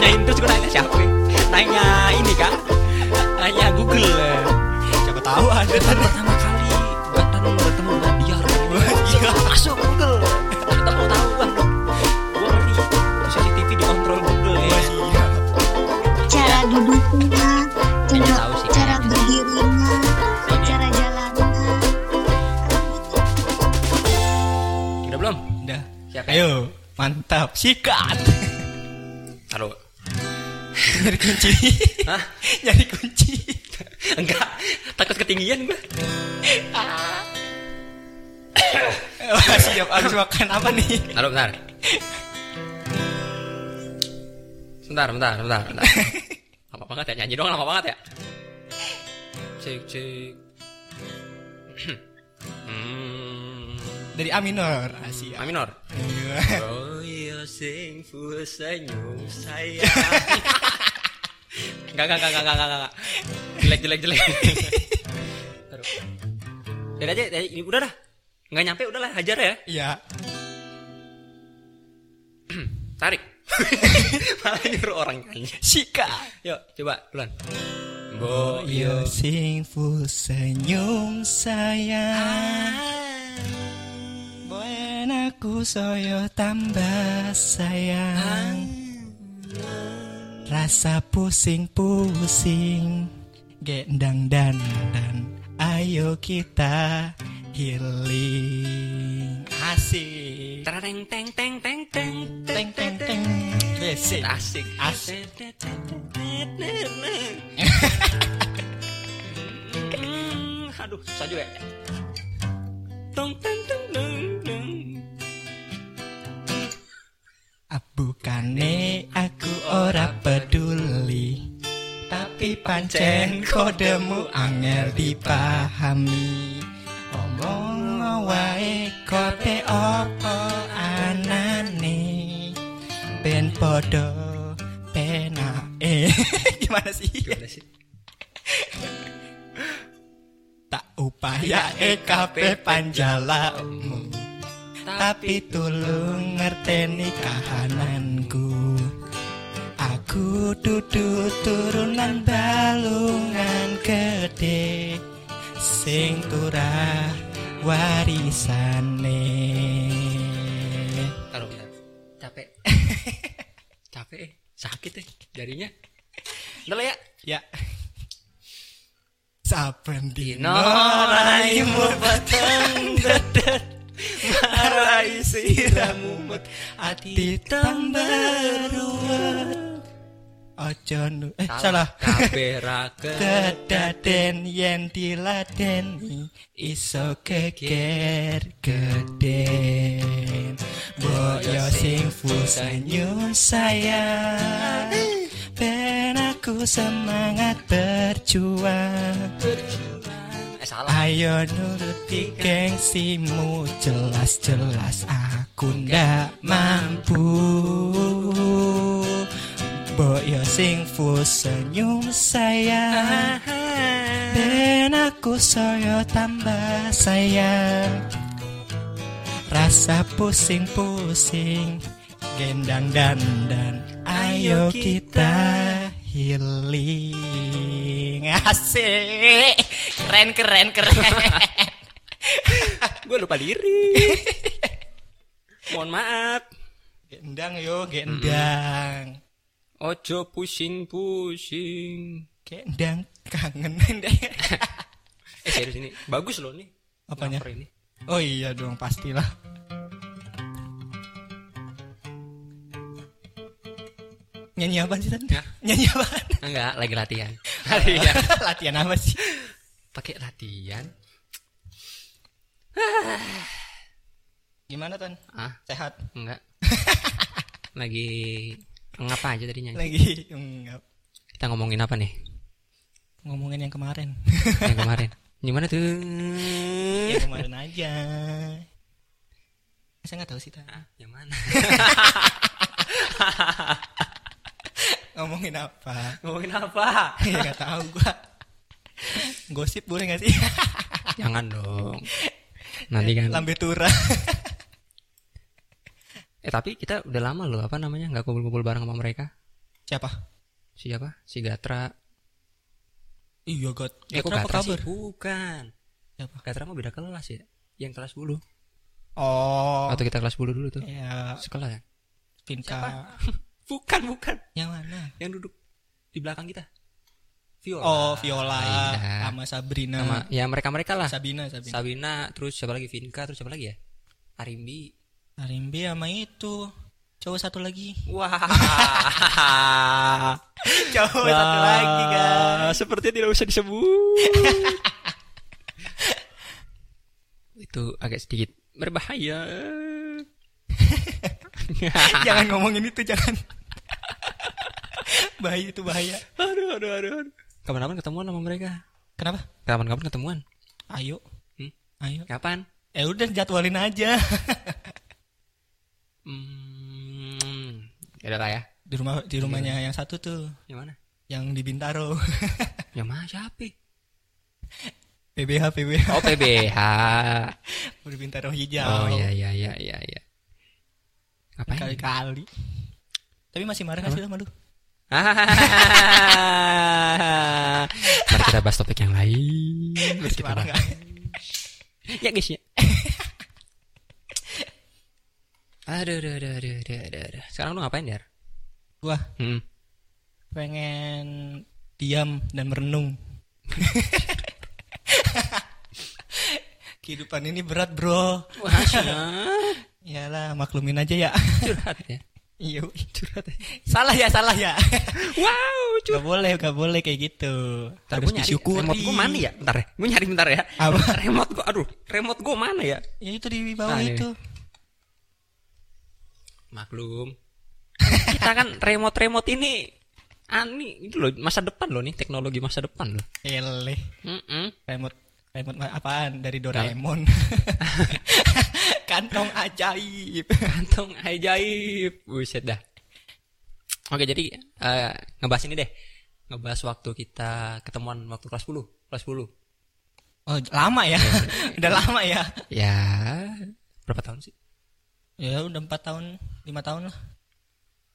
nanyain terus gue nanya siapa nanya ini kan nanya Google. Siapa tahu ada. Dan pertama kali Gatan bertemu dengan Diar Iya. masuk Google. Kita mau tahu bang gue ngeri CCTV dikontrol Google ya. Iya. cara duduknya Kayaknya cara, tahu sih, cara berdirinya cara jalannya. Udah belum? Udah. siapa Ayo, mantap. Sikat. Nyari kunci. Hah? Nyari kunci. enggak takut ketinggian gue Wah, siap habis makan apa nih? taruh bentar Bentar, bentar, bentar, bentar. Lama banget ya, nyanyi doang lama banget ya. Cek, cek. hmm, Dari A minor. Asia. A minor. Oh iya sing full senyum saya. Enggak, enggak, enggak, enggak, enggak, enggak. Jelek, jelek, jelek. Dari aja, ini udah dah. Enggak nyampe, udahlah, hajar ya. Iya. Tarik. Malah nyuruh orang nyanyi. Sikat. Yuk, coba. Oh iya sing full senyum sayang Boen aku soyo tambah sayang Rasa pusing-pusing Gendang dan dan Ayo kita healing Asik Tereng teng teng teng teng Teng teng teng Asik. Asik. Hmm, Aduh, susah juga. ya. Tong teng teng teng teng. Bukane aku ora peduli Tapi pancen kodemu angel dipahami Omong wae kote opo anane Ben podo penae Gimana sih? Gimana sih? Tak upaya EKP panjalamu Tapi tulung ngerteni kahananku Aku duduk turunan balungan gede Sing turah warisane Taruh bentar. Capek. Capek eh. Sakit eh jarinya. Lah ya. Ya Saben dino raimu peteng dedet Marai siramu mut Ati tambah ruwet Ojo nu Eh salah. Kabeh ra Kedaden yen diladeni Iso geger geden. Boyo sing full senyum sayang Ben aku semangat berjuang. Eh salah. Ayo nuruti gengsimu Jelas-jelas aku ndak mampu Boyo sing full senyum sayang. Ben aku soyo tambah sayang. Rasa pusing-pusing Gendang dandan. Ayo kita healing. Asik. Keren keren keren. Gue lupa diri. Mohon maaf. Gendang yo gendang Ojo pusing-pusing. Gendang kangen Eh serius ini bagus loh nih. Apanya? Ini. Oh iya dong pastilah Nyanyi apa sih tadi? Ya. Nyanyi apa? Enggak, lagi latihan. Latihan. Latihan apa sih? Pakai latihan. Gimana Tan? Ah, Sehat? enggak. lagi ngapa aja tadinya? Lagi enggak Kita ngomongin apa nih? ngomongin yang kemarin. Yang kemarin. Gimana tuh? yang kemarin aja. Saya nggak tahu sih Tan. Ah, yang mana? Ngomongin apa? ngomongin apa? ya nggak tahu gua. Gosip boleh nggak sih? Jangan dong. Nanti kan. Lambe tura. Eh tapi kita udah lama loh apa namanya nggak kumpul-kumpul bareng sama mereka. Siapa? Siapa? Si Gatra. Iya, God. Eh, Gatra apa Gatra sih? kabar? Bukan. Siapa? Gatra mah beda kelas ya. Yang kelas 10. Oh. Atau kita kelas 10 dulu tuh. Ya, Sekolah ya? Pinka. Bukan, bukan. Yang mana? Yang duduk di belakang kita. Viola. Oh, Viola Iya. sama Sabrina. Sama ya mereka-mereka lah. Sabina, Sabina. Sabina, terus siapa lagi? Vinka, terus siapa lagi ya? Arimbi. Arimbi sama itu. Cowok satu lagi. Wah. Cowok satu lagi, kan. Seperti tidak usah disebut. itu agak sedikit berbahaya. jangan ngomongin itu, jangan. bahaya itu bahaya. aduh, aduh, aduh, aduh. Kapan-kapan ketemuan sama mereka. Kenapa? Kapan-kapan ketemuan. Ayo. Hmm? Ayo. Kapan? Eh udah jadwalin aja. Hmm, ya udah lah ya. di rumah di rumahnya yang satu tuh, Yang mana? yang di Bintaro. Yang mana siapa? PBH PBH. Oh PBH. Di Bintaro hijau. Oh iya iya iya iya iya. Ngapain? Kali-kali. Tapi masih marah nggak sih sama lu? Mari kita bahas topik yang lain. Mari kita bahas. Ya guys ya. Aduh, aduh, aduh, aduh, aduh, aduh, aduh. Sekarang lu ngapain, Dar? Gua Hmm. pengen diam dan merenung. Kehidupan ini berat bro. Wah, siap. Iyalah maklumin aja ya. curhat ya. Iya. Curhat ya. salah ya salah ya. Wow, curhat. Gak boleh gak boleh kayak gitu. Ntar Harus disyukuri. remote gua mana ya? Bentar ya. Gue nyari bentar ya. Apa? remote gua, aduh, remote gua mana ya? Ya itu di bawah Ah, ini. itu. Maklum. Kita kan remote-remote ini ani itu loh masa depan loh nih teknologi masa depan loh. Mm-mm. Remote remote apaan dari Doraemon. Kantong ajaib. Kantong ajaib. Buset dah. Oke, jadi eh, ngebahas ini deh. Ngebahas waktu kita ketemuan waktu kelas 10. Kelas 10. Oh, lama ya. udah lama ya. Ya, berapa tahun sih? Ya udah 4 tahun, 5 tahun lah.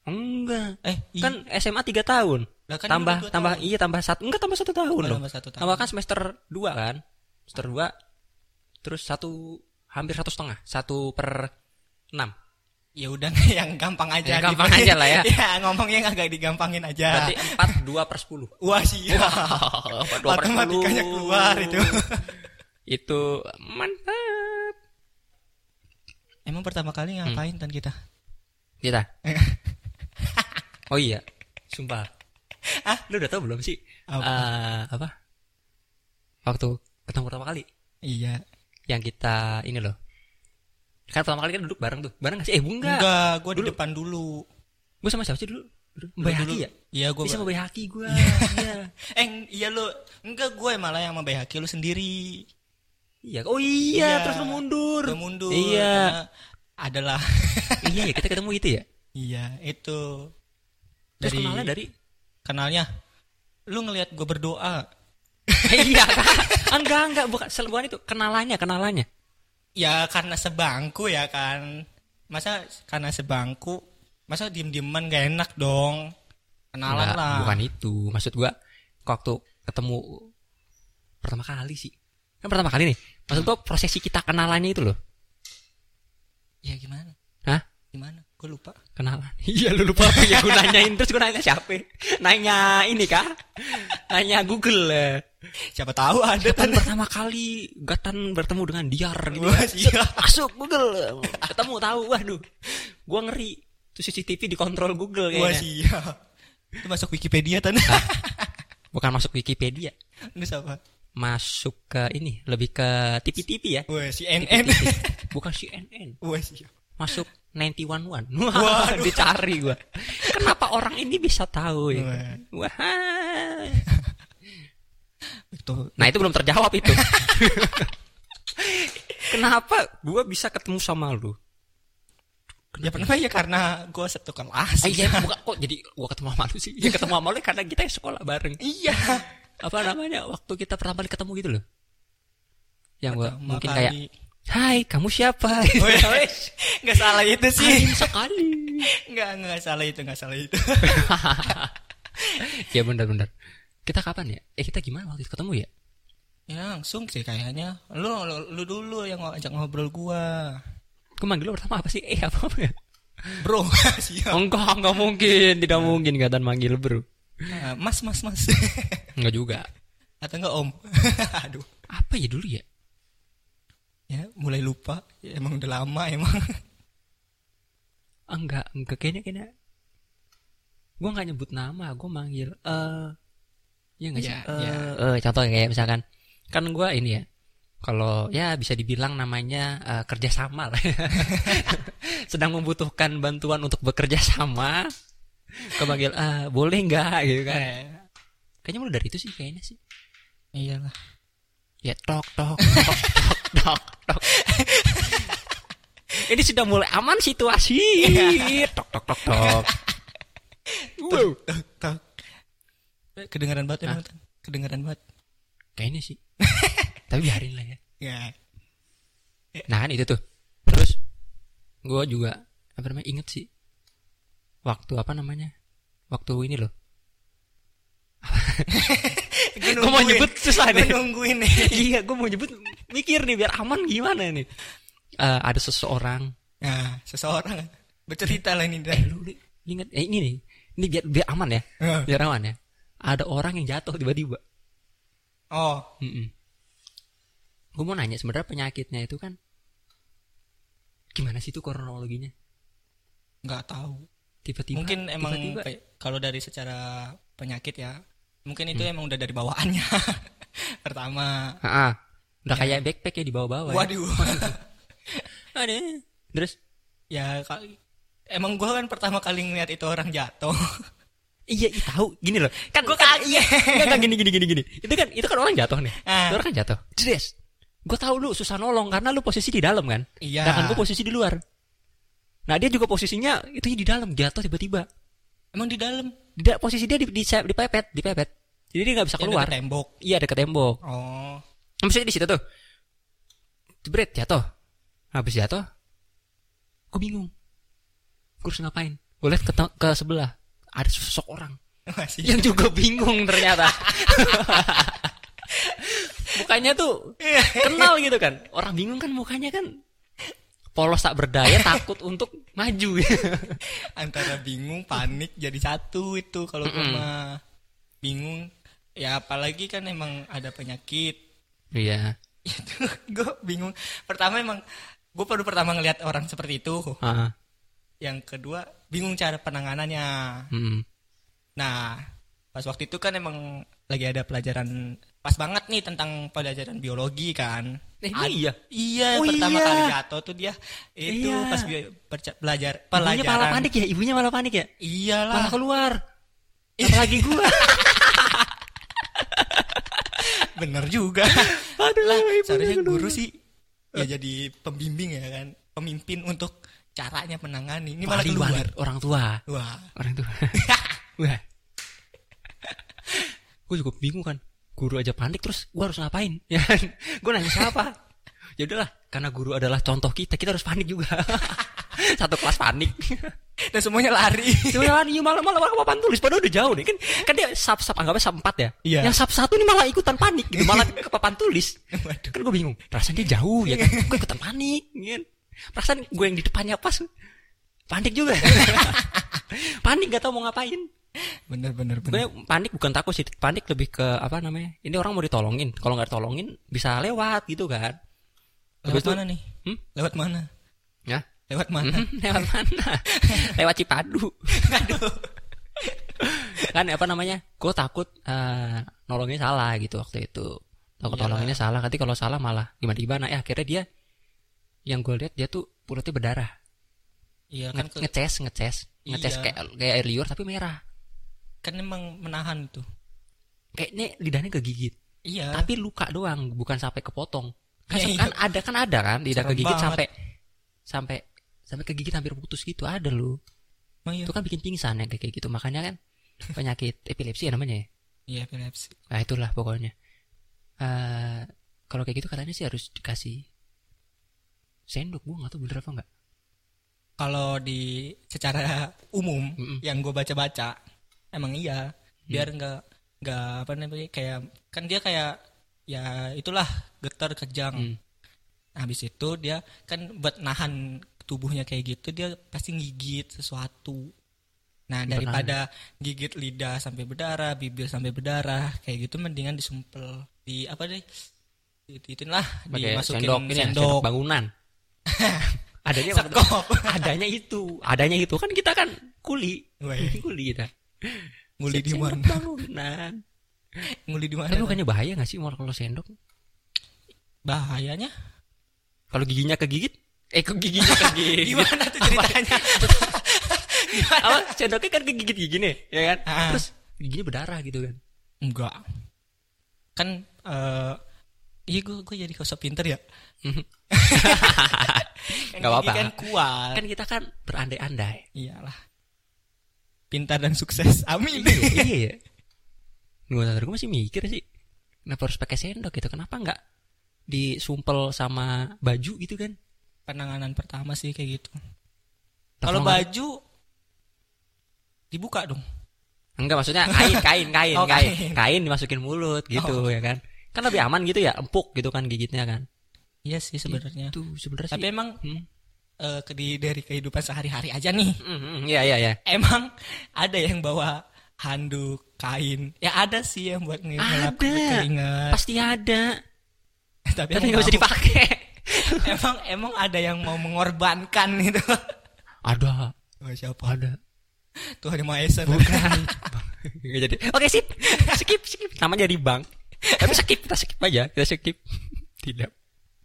Enggak. Eh, i- Kan SMA 3 tahun. Lah kan tambah dua tambah tahun. iya tambah satu enggak tambah satu tahun Oh, dong. tambah satu tahun. Tambah kan semester 2 kan? Semester 2 terus satu hampir satu setengah satu per enam ya udah yang gampang aja. Ya, gampang aja lah ya. ya ngomongnya agak digampangin aja. berarti empat dua per sepuluh Wah siap. Empat dua per Matematikanya 10. keluar itu. itu mantap Emang pertama kali ngapain tan kita? kita? Oh iya sumpah. Ah? lu udah tau belum sih? Apa? Eh, apa? Waktu ketemu pertama kali. Iya. yang kita ini loh. Kan pertama kali kan duduk bareng tuh. Bareng gak sih? Eh enggak, Enggak, gua di depan dulu. gue sama siapa sih dulu? Mbak. Haki ya? Iya, gua bisa sama Mbak Haki gue iya. Eh, iya lu. Enggak, gue malah yang sama Bayhaki lu sendiri. Iya oh iya, Iya. terus lu mundur Udah mundur. iya Adalah. iya ya kita ketemu itu ya iya, itu. terus Dari kenalnya dari kenalnya lu ngelihat gue berdoa. iya enggak enggak bukan sel- bukan itu kenalannya kenalannya Ya karena sebangku ya kan. Masa karena sebangku, masa diem-dieman gak enak dong. Kenalan Enggak, lah. bukan itu maksud gua waktu ketemu pertama kali sih kan pertama kali nih maksud gua prosesi kita kenalannya itu loh Ya gimana? Hah? Gimana? Gue lupa. kenalan iya lu lupa apa ya gua nanyain terus gua nanya siapa nanya ini kah nanya Google lah Siapa tahu ada tan. pertama kali Gatan bertemu dengan Diar gitu Wah, kan? siap. Masuk Google Ketemu tahu Waduh Gua ngeri Itu CCTV dikontrol Google Wah kayaknya siap. Itu masuk Wikipedia tan. Bukan masuk Wikipedia Terus apa? Masuk ke ini Lebih ke TV-TV ya Wah CNN. TV-TV. Bukan CNN Wah. Masuk 911 Wah Waduh. dicari gua Kenapa orang ini bisa tahu ya Wah. Wah Itu Nah itu belum terjawab itu Kenapa gua bisa ketemu sama lu Ya pernah ya karena gue satu kelas. Ah, iya bukan kok jadi gua ketemu sama lu sih. Ya ketemu sama lu karena kita sekolah bareng. Iya. Apa namanya? Waktu kita pertama kali ketemu gitu loh. Yang gua Pertama mungkin kali. kayak Hai, kamu siapa? Weh, Nggak salah itu sih. Alim sekali. Enggak, enggak salah itu, enggak salah itu. ya benar-benar. Kita kapan ya? Eh kita gimana waktu itu ketemu ya? ya langsung sih kayaknya. Lu, lu, lu dulu yang ngajak ngobrol gua. Gue manggil lu pertama apa sih? Eh apa, apa ya? Bro. Enggak, enggak mungkin. Tidak mungkin kata manggil bro. Ah, mas, mas, mas. Enggak juga. Atau enggak om? Aduh. Apa ya dulu ya? Ya, mulai lupa. Ya, emang udah lama emang. Enggak, enggak kayaknya kayaknya. Gue nggak nyebut nama, gue manggil. Eh, ya nggak sih. Ya, Eh, ya. eh, contoh kayak misalkan, kan gue ini ya. Kalau ya bisa dibilang namanya eh, kerjasama lah. Sedang membutuhkan bantuan untuk bekerja sama. Gue manggil, "Ah, boleh nggak gitu kan? Eh, Kayaknya mulai dari itu sih kayaknya sih. iyalah. Ya tok tok tok tok tok tok. Ini sudah mulai aman situasi. tok tok tok tok. Wow. Tak. Eh, Kedengaran banget emang. Tan. Kedengaran banget. Kayaknya sih. Tapi biarin lah ya. Ya. Nah kan itu tuh. Terus gue juga apa namanya inget sih. Waktu apa namanya? Waktu ini loh. Gue mau nyebut susah deh. nungguin nih. iya, gue mau nyebut mikir nih biar aman gimana nih. Eh, ada seseorang Nah, seseorang bercerita lah ini. eh lu inget eh ini nih ini biar biar aman ya Eh. biar aman ya ada orang yang jatuh tiba-tiba Oh, gue mau nanya sebenarnya penyakitnya itu kan gimana sih itu kronologinya nggak tahu. Tiba-tiba mungkin emang tiba-tiba kalau dari secara penyakit ya, mungkin itu emang udah dari bawaannya. Pertama. Ah, ah. udah kayak backpack ya di bawah-bawah ya. Waduh. ada terus ya emang gua kan pertama kali ngeliat itu orang jatuh. iya iya, tahu gini loh kan Gua kan, iya kan gini gini gini gini itu kan itu kan orang jatuh nih Ah. itu orang kan jatuh Jedes. gue tahu lu susah nolong karena lu posisi di dalam kan Iya. sedangkan gue posisi di luar nah dia juga posisinya itu di dalam jatuh tiba-tiba emang di dalam Tidak posisi dia di, di, dipepet, dipepet. Jadi dia nggak bisa Ya, keluar. deket tembok. Iya dekat tembok. Oh. Maksudnya di situ tuh. Jebret jatuh. Habis jatuh, gue bingung. Gue harus ngapain? Gue lihat ke, ke sebelah ada sosok orang Masih. yang juga bingung ternyata. mukanya tuh kenal gitu kan. Orang bingung kan mukanya kan polos tak berdaya takut untuk maju. Antara bingung, panik jadi satu itu kalau gua mah bingung. Ya apalagi kan emang ada penyakit. Iya. Itu gue bingung. Pertama emang gue baru pertama ngelihat orang seperti itu. Ah, Yang kedua bingung cara penanganannya. hmm. Nah, pas waktu itu kan emang lagi ada pelajaran pas banget nih tentang pelajaran biologi kan. Eh, Ad- iya? Iya, Oh, pertama iya. kali jatuh tuh dia itu Iya. pas belajar Ibunya malah pelajaran. panik ya, ibunya malah panik ya. Malah Iyalah. keluar. Apalagi gua. Bener juga. Aduh, lah, seharusnya guru sih ya jadi pembimbing ya kan, pemimpin untuk caranya menangani. Ini malah keluar. orang tua. Wah. Orang tua. Wah. gue juga bingung kan. Guru aja panik terus gue harus ngapain? Ya, gue nanya siapa? Ya udahlah, karena guru adalah contoh kita, kita harus panik juga. Satu kelas panik. Dan semuanya lari. Sebenarnya iya, malah malah malah papan tulis padahal udah jauh nih kan. Kan dia sub sub anggapnya sub 4 ya. Iya. Yang sub satu nih malah ikutan panik gitu, malah ke papan tulis. Waduh. Kan gue bingung. Perasaan dia jauh ya kan. Gue ikutan panik, kan. Perasaan gue yang di depannya pas. Panik juga. panik gak tau mau ngapain. Bener bener bener. Sebenarnya panik bukan takut sih, panik lebih ke apa namanya? Ini orang mau ditolongin. Kalau nggak ditolongin bisa lewat gitu kan. Lewat Habis itu- mana nih? Hmm? Lewat mana? Ya. Lewat mana? Hmm, lewat mana? lewat Cipadu. kan apa namanya? Gue takut eh, nolongnya salah gitu waktu itu. Takut Iyalah. nolonginnya salah. Nanti kalau salah malah gimana gimana. Ya akhirnya dia yang gue lihat dia tuh perutnya berdarah. Iya kan ngeces ngeces ngeces Iya. kayak kayak air liur tapi merah. Kan emang menahan tuh. Kayaknya lidahnya kegigit. Iya. Tapi luka doang, bukan sampai kepotong. Kan, Iya, kan ada kan ada kan lidah Serem kegigit banget. sampai sampai sampai kegigit hampir putus gitu ada loh. Iya. Itu kan bikin pingsan ya kayak gitu. Makanya kan penyakit epilepsi ya namanya ya. Iya epilepsi. Nah itulah pokoknya. eh kalau kayak gitu katanya sih harus dikasih sendok. Gue nggak tahu bener apa enggak. kalau di secara umum Mm-mm. yang gue baca-baca emang iya. Biar nggak nggak apa namanya kayak kan dia kayak ya itulah getar kejang Hmm. Nah, habis itu dia kan buat nahan tubuhnya kayak gitu dia pasti gigit sesuatu. Nah daripada gigit lidah sampai berdarah bibir sampai berdarah kayak gitu mendingan disumpel di apa deh ituin lah pakai dimasukin sendok ini ya, sendok, sendok bangunan. Adanya adanya itu adanya itu. Kan kita kan kuli. Kuli kita nguli di Sendok mana bangunan nguli di mana tapi bukannya bahaya nggak sih kalau sendok? Bahayanya? Kalau giginya kegigit? Eh kok giginya kegigit? Gimana tuh ceritanya? Apa? Sendoknya kan kegigit gigi nih ya kan? Ah. terus giginya berdarah gitu kan? Enggak. Kan eh iya gue gue jadi kosong pinter ya. Kan Nggak apa-apa. kan kuat. Kan kita kan berandai-andai. Iyalah pintar dan sukses. Amin. Iya iya gue gue masih mikir sih kenapa harus pakai sendok gitu? Kenapa nggak disumpel sama baju gitu kan? Penanganan pertama sih kayak gitu. Kalau baju dibuka dong. Enggak maksudnya kain kain kain Oh, kain. kain. kain dimasukin mulut gitu Oh. ya kan? Kan lebih aman gitu ya empuk gitu kan gigitnya kan? Iya sih sebenarnya. Itu sebenarnya tapi sih. emang hmm. Eh, ke di dari kehidupan sehari-hari aja nih. Hmm, hmm, iya iya iya. Emang ada yang bawa handuk kain? Ya ada sih yang buat ngelap Ada. keringat. Pasti ada. Tapi, nggak mau- dipakai. Emang emang ada yang mau mengorbankan itu ada. Oh, siapa? Ada. Tuhan yang Maha Esa bukan. Nggak jadi. Oke sip. Skip skip. Namanya di bank tapi skip kita skip aja. Kita skip. Tidak.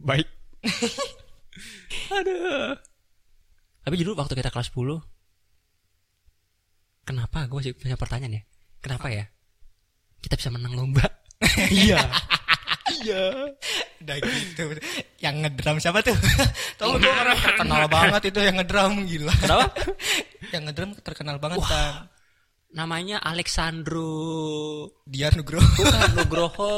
Baik aduh. Tapi dulu waktu kita kelas 10 kenapa? Gue masih punya pertanyaan ya. Kenapa ya? Kita bisa menang lomba. Iya. Iya. Udah gitu. Yang ngedrum siapa tuh? Tahu tuh orang terkenal banget itu yang ngedrum gila. Kenapa? Yang ngedrum terkenal banget Wah. kan namanya Alexandro dia Nugroho. Bukan Nugroho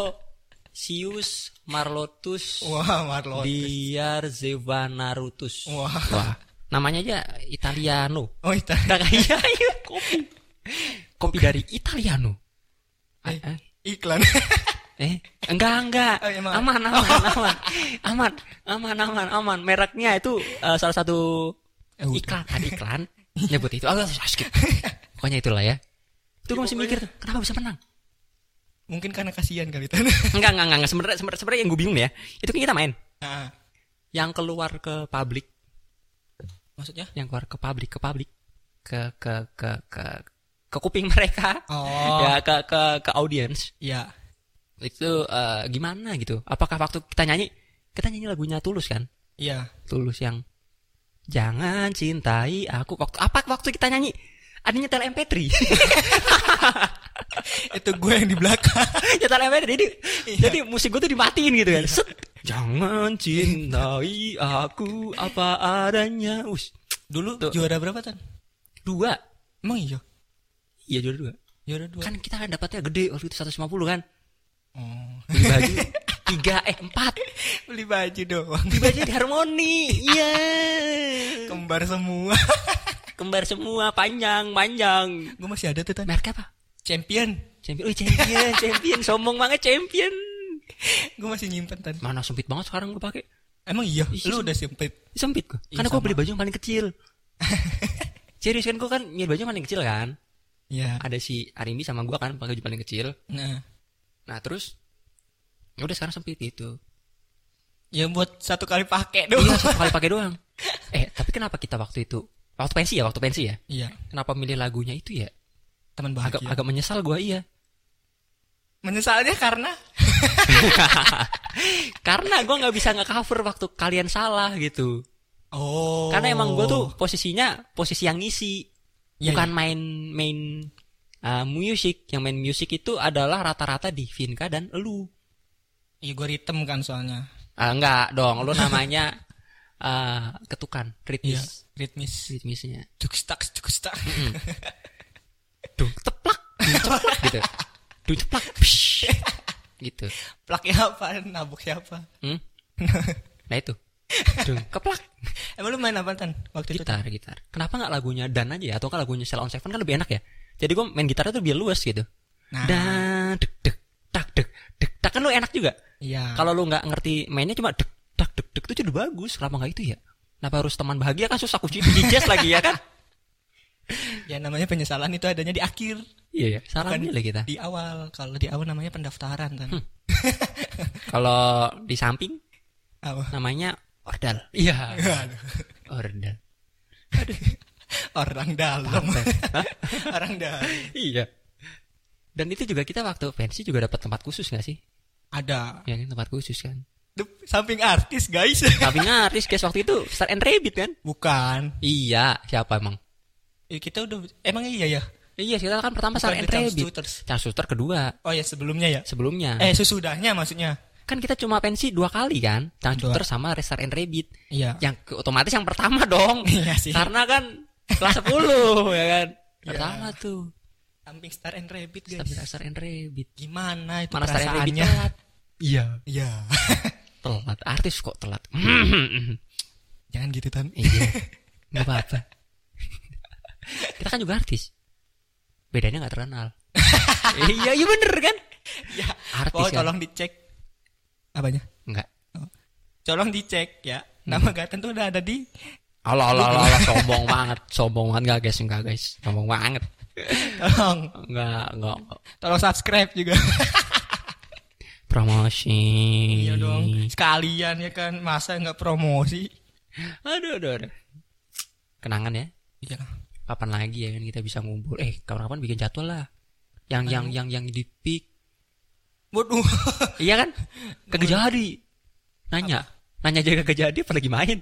Sius Marlotus wah Marlo Biar Zevanarutus wah Wah, namanya aja Italiano. oh Nah, iya, iya, kopi. Kopi dari Italiano. Eh. Eh, iklan eh, enggak, enggak. Oh, emang. Aman, aman, aman. Aman, aman, aman, aman. Mereknya itu eh, salah satu Eh, iklan, ada iklan. Nyebut itu. Oh, skip. Pokoknya itulah ya. Itu gue masih mikir kenapa bisa menang? Mungkin karena kasihan kali itu Enggak, enggak, enggak. Sebenarnya sebenarnya sebenarnya yang gue bingung ya. Itu kan kita main. nah, Yang keluar ke publik, maksudnya? Yang keluar ke publik, ke publik, ke ke ke ke ke kuping mereka. oh. Ya ke ke ke audiens ya. Itu eh, gimana gitu? Apakah waktu kita nyanyi kita nyanyi lagunya tulus kan? Iya tulus yang jangan cintai aku. Waktu apa waktu kita nyanyi? Ada nyetel MP3 itu gue yang di belakang. Nyetel MP3 jadi Iya. jadi musik gue tuh dimatiin gitu kan. Set. jangan cintai aku apa adanya. Us dulu Tuh. juara berapa tan? Dua. Emang iya? Iya juara dua. Juara dua. Kan kita kan dapatnya gede waktu itu 150 kan. Oh. beli baju. Tiga eh empat. Beli baju doang. Beli baju di harmoni iya. Kembar semua. Kembar semua panjang panjang. Gue masih ada tuh tan. Merek apa champion. Champion. Oh champion champion. Sombong banget champion. Gue masih nyimpen tan mana sempit banget sekarang gue pakai? Emang iya? Ih, lu udah sempit? Sempit gue Iya, karena gue beli baju yang paling kecil. Serius kan gue kan nyari baju yang paling kecil kan? Ya ada si Arimbi sama gue kan pakai baju paling kecil. Nah. Nah terus ya udah sekarang sempit gitu. Ya buat satu kali pakai doang. iya satu kali pakai doang. Eh tapi kenapa kita waktu itu waktu pensi ya waktu pensi ya? Iya. Kenapa milih lagunya itu ya teman agak bahagia. Agak menyesal gue iya. Menyesalnya karena? Karena gue nggak bisa nge-cover waktu kalian salah gitu. Oh. Karena emang gue tuh posisinya posisi yang ngisi, Iya, bukan main main uh, musik. Yang main musik itu adalah rata-rata di Vinka dan lu. iya gue ritem kan soalnya. Ah, enggak dong, lu namanya uh, ketukan, ritmis, ritmis. Ritmisnya. Duh, teplak, duh, ceplak gitu. Duh, ceplak. Psh, gitu. plaknya apa nabuk siapa Hmm? Nah itu. Dung, keplak. Emang lu main apa tan waktu itu? Gitar, gitar. Kenapa nggak lagunya Dan aja ya? Atau kan lagunya Cell on Seven kan lebih enak ya? Jadi gue main gitarnya tuh biar luas gitu. Nah, Dan dek dek tak dek dek tak kan lu enak juga. iya. Kalau lu nggak ngerti mainnya cuma dek tak dek dek itu udah bagus. Kenapa nggak itu ya? Kenapa harus teman bahagia kan susah kunci kunci jazz lagi ya kan? Ya namanya penyesalan itu adanya di akhir, Iya ya, salah milih kita. di awal. Kalau di awal namanya pendaftaran tan. Hmm. Kalau di samping Apa? namanya ordal. Iya, Aduh. ordal. Orang dalam. Orang dalam. iya. Dan itu juga kita waktu pensi juga dapat tempat khusus gak sih? Ada. Ya kan tempat khusus kan. Samping artis guys. Tapi ngaris guys waktu itu Star and Rabbit kan? Bukan. Iya, siapa emang? Eh, kita udah emang iya ya. Iya, kita kan pertama Bukan and The Charles Suter kedua Oh ya sebelumnya ya. sebelumnya. Eh sesudahnya maksudnya. Kan kita cuma pensi dua kali kan? Charles. Suter sama Star and Rabbit. Iya. Yang otomatis yang pertama dong. Iya sih. Karena kan kelas 10 ya kan. Iya. Pertama tuh. Samping Star and Rabbit guys. Star and Rabbit. Gimana itu Mana Star and Rabbit telat? Iya. Iya. Telat. Artis kok telat. Jangan gitu tan. iya. Gak apa-apa. Kita kan juga artis. Bedanya gak terkenal. iya, iya bener kan? Ya. Artis Oh kan? tolong dicek. Apanya? Enggak. Tolong dicek ya. Nama Gaten tuh udah ada di. Allah, Allah, Allah, Allah, sombong banget. Sombong banget gak guys? Enggak guys. Sombong banget. Tolong. Enggak, enggak. enggak. Tolong subscribe juga. Promosi. iya dong. Sekalian ya kan. Masa nggak promosi? Aduh, aduh, aduh. Kenangan ya. Iya. Kapan lagi ya kan kita bisa ngumpul? Eh, kapan-kapan bikin jadwal lah. Yang yang yang yang di pick. Waduh. Iya kan? Kagak jadi. Nanya. Nanya aja kagak jadi apa lagi main?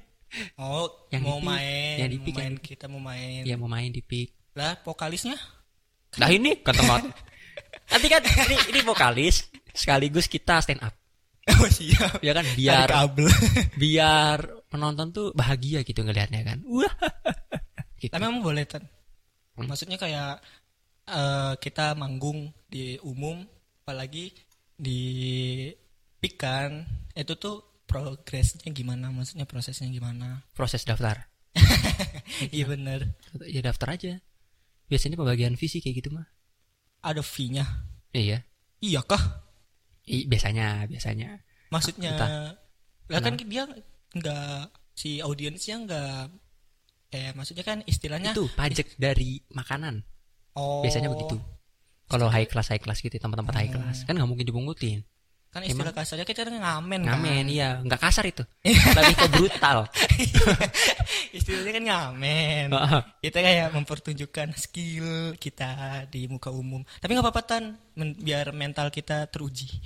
Oh, Yang mau main, Yang di mau pick, main yang- kita mau main. Iya mau main di pick. Lah, vokalisnya? Nah ini kan tempat. Nanti kan ini, ini vokalis sekaligus kita stand up. Oh siap. Ya kan biar biar penonton tuh bahagia gitu ngelihatnya kan. Wah. Gitu. Tapi emang boleh kan? Hmm. Maksudnya kayak eh, kita manggung di umum, apalagi di pik kan, itu tuh progresnya gimana? Maksudnya prosesnya gimana? Proses daftar. Iya bener. Ya daftar aja. Biasanya pembagian visi kayak gitu mah. Ada fee-nya. Iya. Iya kah? I, biasanya, biasanya. Maksudnya, lah kan dia nggak si audiensnya nggak kayak maksudnya kan istilahnya Itu pajak dari makanan. oh Biasanya begitu. Kalau high class high class gitu tempat-tempat high class kan nggak mungkin dipungutin. kan istilah kasarnya kita ngamen kan Ngamen iya, nggak kasar itu. Lebih ke brutal. istilahnya kan ngamen kita kayak mempertunjukkan skill kita di muka umum tapi nggak apa-apa tan men- biar mental kita teruji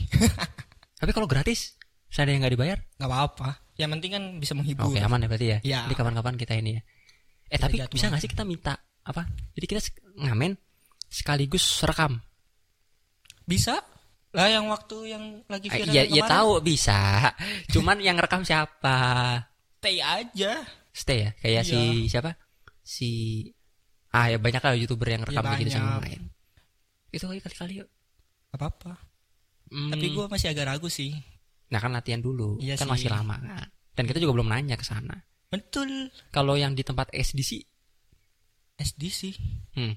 Tapi kalau gratis, saya ada yang nggak dibayar. nggak apa-apa yang penting kan bisa menghibur Oke aman ya berarti ya. Iya. Jadi kapan-kapan kita ini ya. Eh tapi jadwal. bisa nggak sih kita minta apa? Jadi kita ngamen sekaligus rekam. bisa lah yang waktu yang lagi Eh, viral Iya iya kemarin, tahu bisa. Cuman yang rekam siapa? stay aja Stay ya kayak Iya. si siapa? Si ah ya banyak lah youtuber yang rekam Iya, gitu sama main. Itu kali kali-kali yuk. nggak apa-apa Hmm, tapi gue masih agak ragu sih nah kan latihan dulu. Iya kan sih. masih lama kan. Dan kita juga belum nanya ke sana. Betul Kalau yang di tempat SDC, SD sih hmm.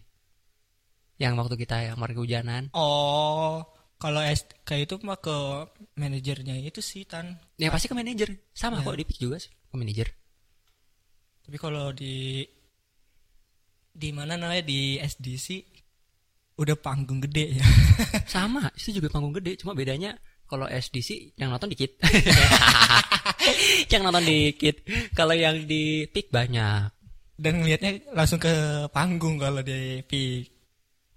Yang waktu kita yang kemarin kehujanan, oh kalau S kayak itu mah ke manajernya itu sih tan ya pasti ke manajer. Sama Iya. kok di pick juga sih, ke manajer. Tapi kalau di di mana namanya di SDC udah panggung gede ya. Sama, itu juga panggung gede, cuma bedanya kalau SDC yang nonton dikit. yang nonton dikit. Kalau yang di pick banyak. Dan ngelihatnya langsung ke panggung kalau di PIK.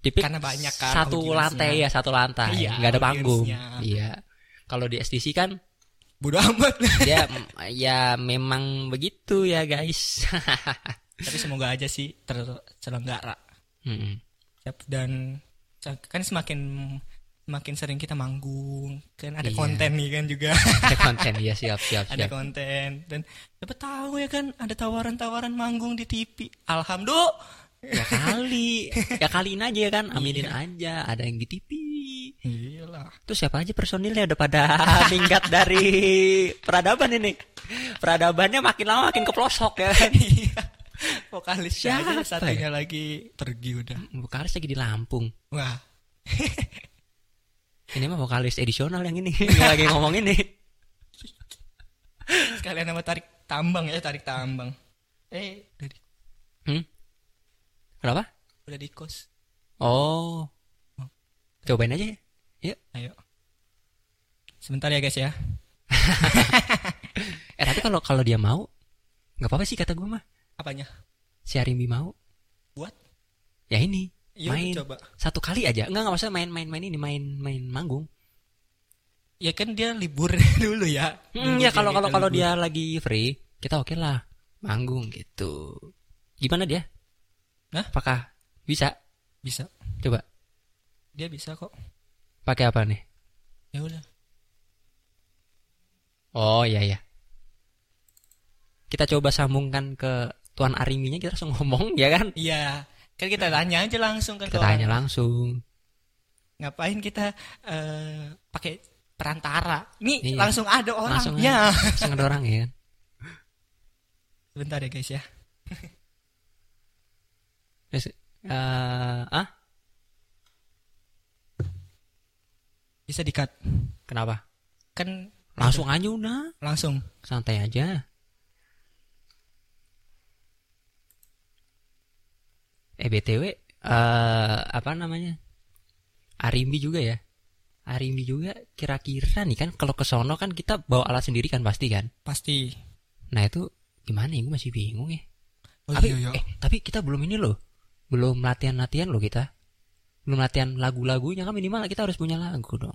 Di pick Karena banyak kan satu lantai ya, satu lantai. Iya, nggak ada panggung. Iya. Kalau di SDC kan Bodoh amat. dia ya memang begitu ya, guys. Tapi semoga aja sih terselenggara. Mm-mm. Siap, Dan kan semakin semakin sering kita manggung kan ada Iya. konten nih kan juga Ada konten ya, siap, siap, ada siap. konten dan dapat tahu ya kan ada tawaran-tawaran manggung di TV alhamdulillah Ya kali, ya kaliin aja ya kan, aminin Iya. aja. Ada yang di TV, Iyalah. Itu siapa aja personilnya udah pada minggat dari peradaban ini. Peradabannya makin lama makin ke pelosok ya kan. Vokalis Siapa aja satunya lagi pergi udah. Vokalis lagi di Lampung. Wah. Ini mah vokalis edisional yang ini yang lagi ngomong ini. Sekalian nama tarik tambang ya, tarik tambang. Eh, udah di, Hmm? Kenapa? udah di kos. Oh. Cobain aja ya. Yuk. Ayo. Sebentar ya guys ya. Eh tapi kalau kalau dia mau nggak apa-apa sih kata gue mah. Apanya? Si Arimbi mau. Buat? Ya ini. Yuk main coba. satu kali aja. Enggak enggak maksudnya main-main-main ini main-main manggung. Ya kan dia libur dulu ya. Hmm, ya kalau kalau kita kalau dia lagi free, kita oke lah manggung gitu. Gimana dia? Hah? Apakah bisa? bisa. Coba Dia bisa kok. pakai apa nih? Ya udah. Oh iya ya. Kita coba sambungkan ke Tuan Ariminya kita langsung ngomong ya kan? Iya. Kan kita tanya aja langsung kan Kita tanya orang. langsung. Ngapain kita eh, pakai perantara? Ini Iya. langsung ada Langsung orangnya. aja. Langsung ada orang ya? Sebentar ya guys ya. Terus, eh, ah Bisa dikat. kenapa? Kan Langsung aja udah, langsung. santai aja. Eh btw, eh apa namanya? Arimbi juga ya. Arimbi juga kira-kira nih kan kalau ke sono kan kita bawa alat sendiri kan pasti kan. Pasti. Nah itu gimana ya? Gue masih bingung ya. Oh tapi iya, iya. eh tapi kita belum ini loh. Belum latihan-latihan loh kita. Belum latihan lagu-lagunya kan minimal kita harus punya lagu dong.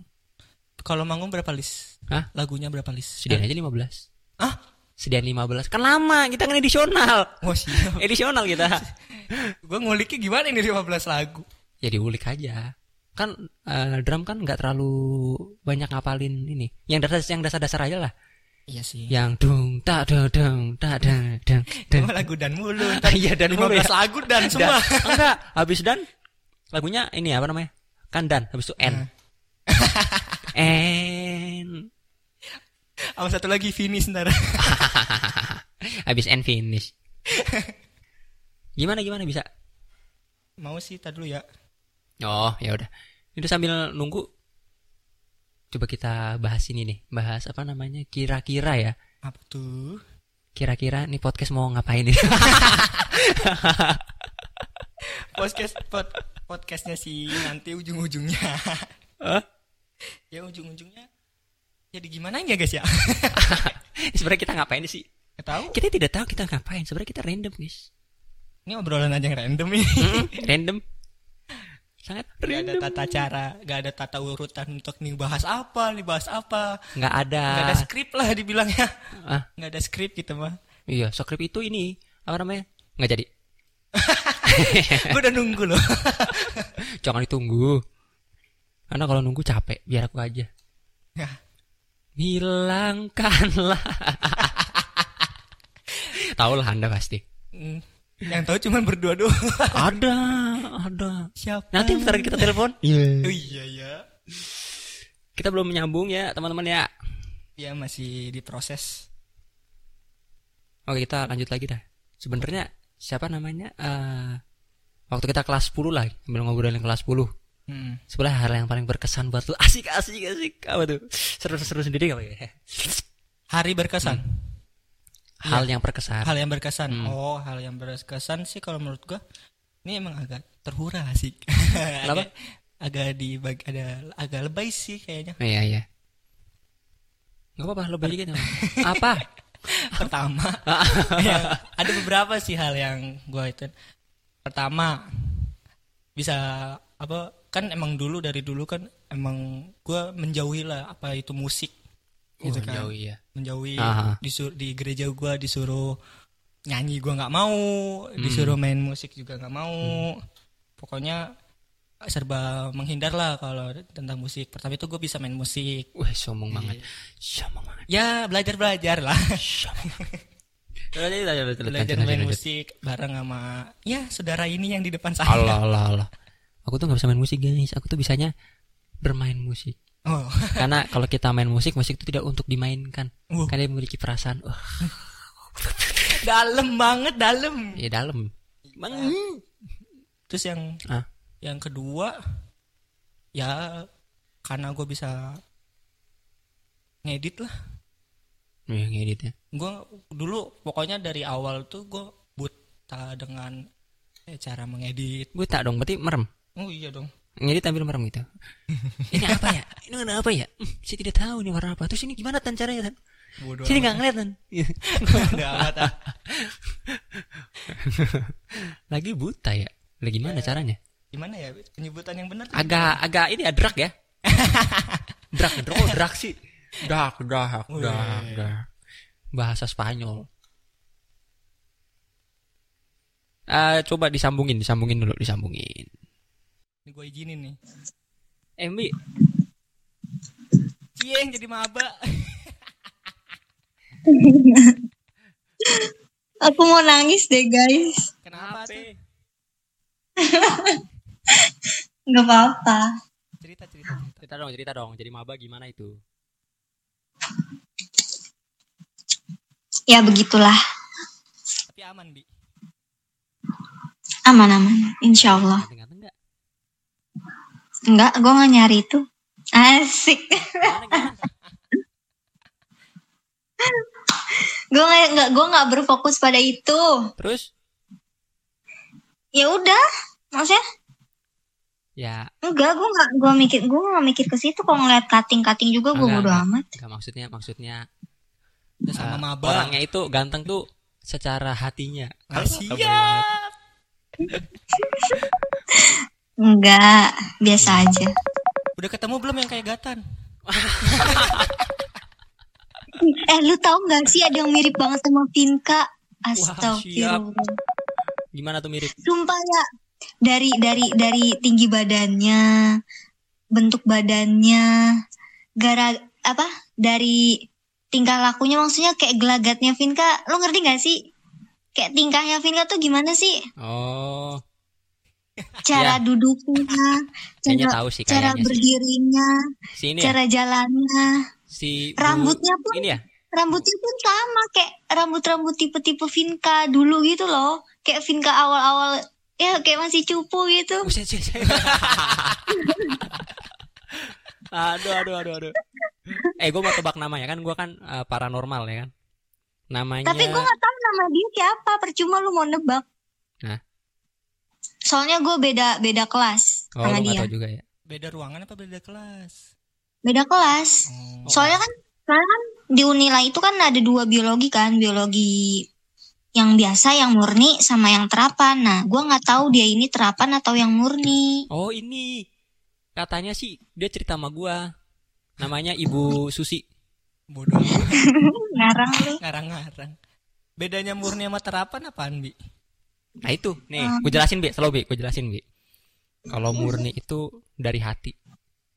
Kalau manggung berapa list? Hah? Lagunya berapa list? Sediain aja 15. Ah? Sediain 15. Kan lama, kita kan edisional. Oh siap. Edisional kita. Gue nguliknya gimana ini 15 lagu? ya diulik aja. Kan eh, drum kan nggak terlalu banyak ngapalin ini. Yang dasar yang dasar-dasar aja lah. Iya sih. Yang dung tak dung dung tak dung dung dung. Lagu dan mulu. Iya, dan 15 mulu ya. lagu dan semua. Dan- enggak, habis dan lagunya ini apa namanya? Kan dan habis itu N. N. Sama satu lagi finish ntar. habis N finish. Gimana gimana bisa? Mau sih tadi dulu ya. Oh, ya udah. Itu sambil nunggu coba kita bahas ini nih. Bahas apa namanya? Kira-kira ya. Apa tuh? Kira-kira nih podcast mau ngapain nih? Podcast pod, podcastnya sih nanti ujung-ujungnya. Hah? ya ujung-ujungnya jadi gimana ya guys ya? Sebenarnya kita ngapain sih? Gak tahu. Kita tidak tahu kita ngapain. Sebenarnya kita random, guys. Ini obrolan aja yang random ini. Mm-mm, random. Sangat Gak ada random. tata cara, gak ada tata urutan untuk nih bahas apa, nih bahas apa. Nggak ada. Gak ada skrip lah dibilangnya. Ah, Gak ada skrip gitu mah. iya, skrip itu ini apa namanya? Nggak jadi. Gue udah nunggu loh. Jangan ditunggu. Karena kalau nunggu capek, biar aku aja. Ya. Hilangkanlah. Tahu lah Anda pasti. Hmm, yang tahu cuma berdua doang. Ada, ada. Siapa? Nanti bentar lagi kita telepon. Oh iya ya. Kita belum menyambung ya, teman-teman ya. Ya masih diproses. Oke, kita lanjut lagi dah. Sebenarnya siapa namanya? Eh waktu kita kelas 10 lah, sambil ngobrolin kelas 10. Hmm. Sebelah hal yang paling berkesan buat lu asik asik asik apa tuh seru-seru sendiri apa ya Hari berkesan. hal yang berkesan Hal yang berkesan. Hmm. Oh, hal yang berkesan sih kalau menurut gua ini emang agak terhura sih. Kenapa? agak, agak di ada agak lebay sih kayaknya. iya iya nggak apa-apa dikit nggak apa. apa Pertama, ya, ada beberapa sih hal yang gua itu. Pertama, bisa apa kan emang dulu dari dulu kan emang gua menjauhi lah apa itu musik. Gitu Oh, kan. jauh iya menjauhi. Aha. disur di gereja gua disuruh nyanyi gua nggak mau. Hmm. disuruh main musik juga nggak mau. Pokoknya serba menghindar lah kalau tentang musik. Pertama itu gue bisa main musik. Wah sombong banget. Sombong banget. Ya belajar belajar lah belajar main musik bareng sama ya saudara ini yang di depan saya. Allah Allah Allah aku tuh nggak bisa main musik guys aku tuh bisanya bermain musik. Oh. Karena kalau kita main musik, musik itu tidak untuk dimainkan. Wuh. Karena dia memiliki perasaan. Wah, dalam banget, dalam. ya dalam. Bang. Terus yang Ah. yang kedua ya karena gue bisa ngedit lah. Ya, ngedit ya. Gue dulu pokoknya dari awal tuh gue buta dengan eh, cara mengedit. Gue tak dong, berarti merem. Oh iya dong. Ngedit ambil merem gitu. ini apa ya? Ini warna apa ya? Hmm, saya tidak tahu ini warna apa. Terus ini gimana tan caranya tan? Bodoh. Sini nggak ngeliat tan? Iya. Amat ah. Lagi buta ya. Lagi gimana caranya? Gimana ya penyebutan yang benar? Agak agak ini ya drag ya. drag, drag, oh, drag sih. Drag, drag, drag, drag. Bahasa Spanyol. Eh coba disambungin, disambungin dulu, disambungin. Ini gue izinin nih. MB, Cieng jadi maba. Aku mau nangis deh guys. Kenapa tuh? Gak apa-apa. Cerita cerita. cerita. cerita dong, cerita dong. Jadi maba gimana itu? Ya begitulah. Tapi aman bi. Aman-aman. Insya Allah. Enggak? Enggak, gue gak nyari itu. Asik. Gue nggak gue nggak berfokus pada itu. Terus? Ya udah. Maksudnya Ya, enggak, gue nggak gue mikir gue nggak mikir ke situ. Kalau ngeliat cutting cutting juga gue bodo enggak. amat. enggak maksudnya, maksudnya Udah sama maba. orangnya itu ganteng tuh secara hatinya. Siap. Enggak, biasa aja. Udah ketemu belum yang kayak Gatan? Eh, lu tahu nggak sih ada yang mirip banget sama Vinka? Astagfirullah. Gimana tuh mirip? Sumpah ya. Dari dari dari tinggi badannya, bentuk badannya, gara apa? Dari tingkah lakunya maksudnya kayak gelagatnya Vinka. Lo ngerti gak sih? Kayak tingkahnya Vinka tuh gimana sih? Oh, Cara duduknya, Iya. kayaknya cara, tahu sih cara berdirinya, Si ini ya, cara jalannya, si Bu- rambutnya pun ini ya. rambutnya pun sama kayak rambut-rambut tipe-tipe Vinka dulu gitu loh. Kayak Vinka awal-awal ya kayak masih cupu gitu. Aduh, aduh, aduh, aduh. Eh, gue mau tebak namanya kan, gue kan eh, paranormal ya kan. Namanya. Tapi gue gak tahu nama dia siapa. Percuma lu mau nebak. Hah? Soalnya gue beda beda kelas Oh, sama dia. tahu juga ya. Beda ruangan apa beda kelas? Beda kelas. Oh. Soalnya kan soalnya kan di Unila itu kan ada dua biologi kan, biologi yang biasa, yang murni, sama yang terapan. Nah, gue nggak tahu dia ini terapan atau yang murni. Oh, ini. Katanya sih dia cerita sama gua. Namanya Ibu Susi. Bodoh. Ngarang lu. Ngarang-ngarang. Bedanya murni sama terapan apaan, Bi? Nah, itu. Nih, gue jelasin, Bi. Selalu, Bi. Gue jelasin, Bi. Kalau murni itu dari hati.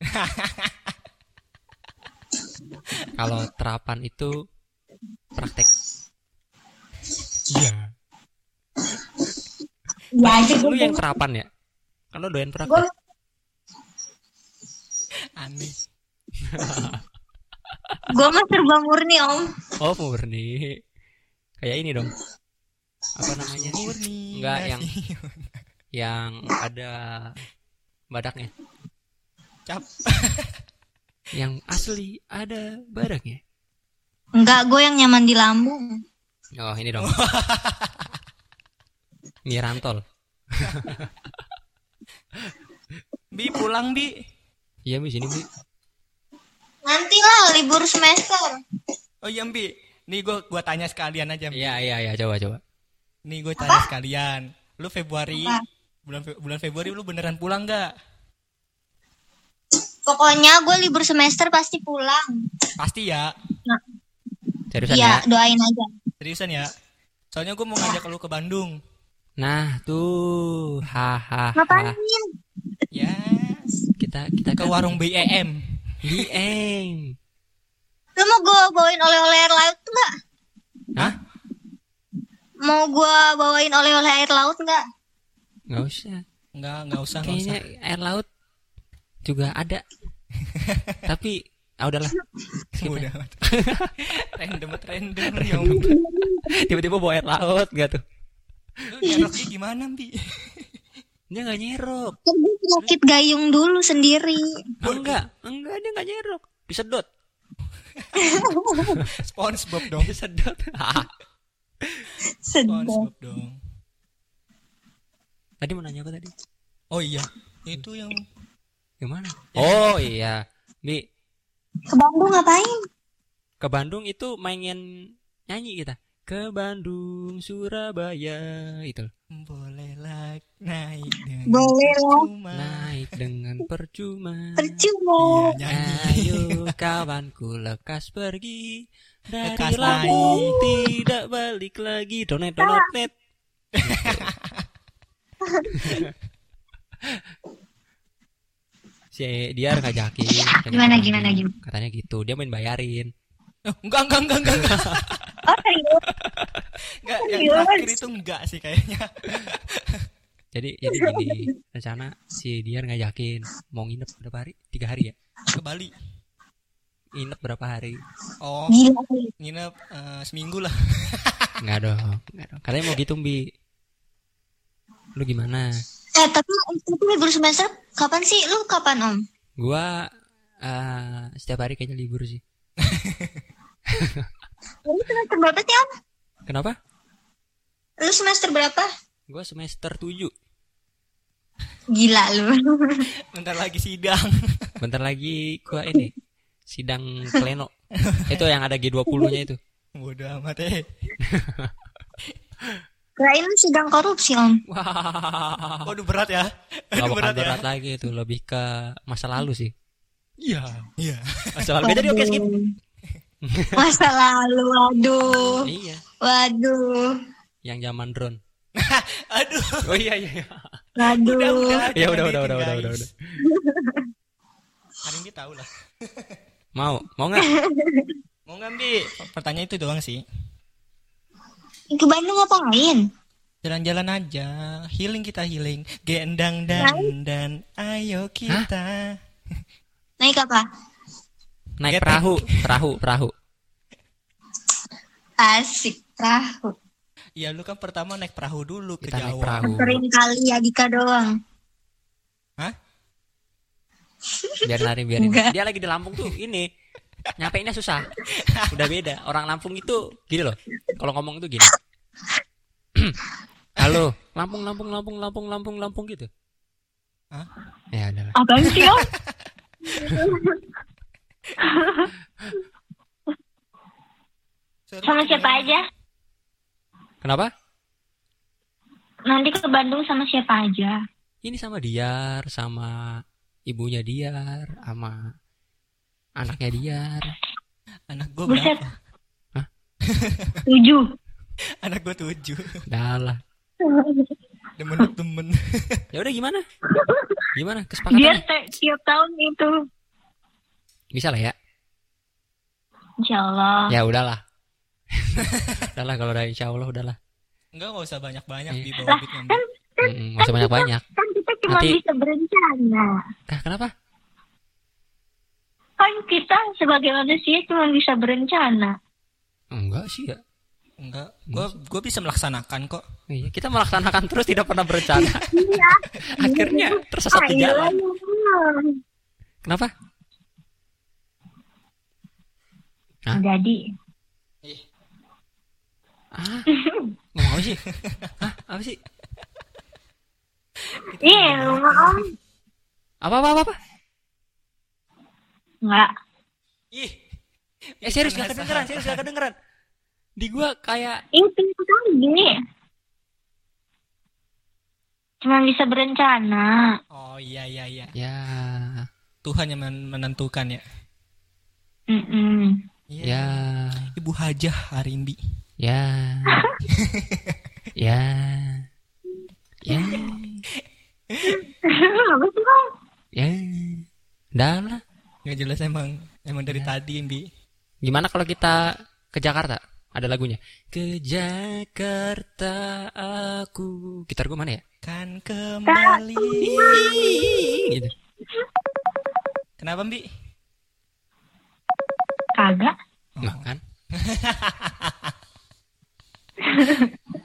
Kalau terapan itu praktek. Iya. Ya aja Lu yang terapan ya? Kan lu doyan praktek. Gua- Aneh. gue mah serba murni om. Oh, murni. Kayak ini dong. Apa namanya? Murni. Enggak, nasi. yang- Yang ada badaknya. cap. Yang asli ada badaknya. Enggak, gue yang nyaman di lambung. Oh, ini dong. Mirantol. Bi pulang, Bi. Iya, Bi, sini, Bi. Nanti lah libur semester. Oh iya, Bi. Nih gua gua tanya sekalian aja, Bi. Iya, iya, iya, coba, coba. Nih gue tanya sekalian. Lu Februari Apa? bulan Fe- bulan Februari lu beneran pulang nggak? Pokoknya gue libur semester pasti pulang. Pasti ya. Seriusan ya? Iya, doain aja. Seriusan ya. Soalnya gue mau ngajak lu ke Bandung. Nah, tuh. Hahaha. Ngapain? Ya, Kita kita ke kan warung BEM. Dieng. Lu mau gue bawain oleh-oleh air laut nggak? Hah? Mau gue bawain oleh-oleh air laut nggak? Nggak usah. Enggak, enggak usah, enggak Kayaknya usah. air laut juga ada. Tapi ah udahlah. Skip Udah. random random ya. Tiba-tiba bawa air laut gitu. Lu nyeroknya gimana Bi? Dia nggak nyerok. Gue penyakit gayung dulu sendiri. Enggak, enggak dia nggak nyerok. Disedot. Spongebob dong. Disedot. Spongebob dong. tadi mau nanya apa tadi? Oh iya, itu yang Gimana? Oh iya. Bi, Ke Bandung ngapain? ke Bandung itu mainin nyanyi kita. Ke Bandung, Surabaya itu. bolehlah naik dengan Boleh lah. cuma. Naik dengan percuma. Percuma. Nyanyi. Ayo kawanku lekas pergi dari Lampung tidak balik lagi donet donet net. si dia ngajakin katanya Gimana, gimana, gimana? katanya gitu dia main bayarin Oh, enggak, enggak, enggak, enggak, enggak. Oh serius? Enggak, yang Serius? terakhir itu enggak sih kayaknya. jadi jadi gini rencana si dia ngajakin mau nginep berapa hari tiga hari ya Ke Bali. Nginep berapa hari Oh, Gila. nginep eh, seminggu lah. nggak dong nggak dong katanya mau gitu bi lu gimana Eh tapi, tapi libur semester kapan sih? Lu kapan om? Gua eh, setiap hari kayaknya libur sih. Lu semester berapa sih om? Kenapa? Lu semester berapa? Gua semester 7. Gila lu. Bentar lagi sidang. Bentar lagi gua ini sidang pleno. itu yang ada G20-nya itu. Bodoh amat eh. Kirain sidang korupsi om. Wah. Waduh berat ya. Gak bakal berat ya. berat lagi itu, lebih ke masa lalu sih. Iya. Iya. Masa lalu jadi oke skip. Masa lalu, waduh. Iya, Waduh. yang zaman drone. Aduh. Oh iya iya. iya. Waduh. Udah, udah. Ya udah udah udah udah udah. Hari ini tahu lah. Mau, mau nggak? Mau ngambil pertanyaan itu doang sih. Ke Bandung ngapain? Jalan-jalan aja, healing kita healing, gendang dan dan ayo kita. Naik apa? Naik Getek. perahu, perahu, perahu. Asik perahu. Ya lu kan pertama naik perahu dulu ke Kita naik Jawa. perahu. Sering kali ya Dika doang. Hah? Biarin lari biarin Enggak. dia lagi di Lampung tuh ini nyampeinnya susah udah beda orang Lampung itu gini loh kalau ngomong itu gini halo Lampung Lampung Lampung Lampung Lampung Lampung gitu Hah? ya udah. Apaan sih om? Sama siapa aja? kenapa Nanti ke Bandung sama siapa aja? ini sama Diar sama ibunya Diar sama anaknya Diar Anak gue Buset. berapa? Tujuh. Anak gue tujuh. udah lah Demen-demen. ya udah gimana gimana Dia kesepakatannya te- tiap tahun itu. bisa lah ya Insya Allah. ya udahlah udahlah kalau udah insya Allah udahlah Enggak, enggak usah banyak-banyak Iya. di bawah bit ngambil. Mm, nggak usah banyak banyak Kan cuma Nanti- bisa berencana. Kenapa Kan kita sebagai manusia cuma bisa berencana. enggak sih ya Enggak, gue gue bisa melaksanakan kok. Iya, kita melaksanakan terus tidak pernah berencana. Iya. Akhirnya tersesat di jalan. Ayo. Kenapa? Hah? Jadi, Ah, apa sih? Hah, apa sih? Iya, om. Apa apa apa? apa? Enggak. Ih, Eh serius gak kedengeran, serius gak kedengeran. Di gua kayak Itu tadi. Cuma bisa berencana. oh iya iya iya. ya Tuhan yang men- menentukan ya. Mm-mm. Iya. ya Ibu Hajah Arimbi. ya ya ya Apa sih, Om? ya. Udah lah. Nggak jelas emang emang dari tadi Imbi. Gimana kalau kita ke Jakarta? Ada lagunya. Ke Jakarta aku. Gitar gua mana ya? Kan kembali. gitu. Kenapa Mbi? Kagak. Nggak kan?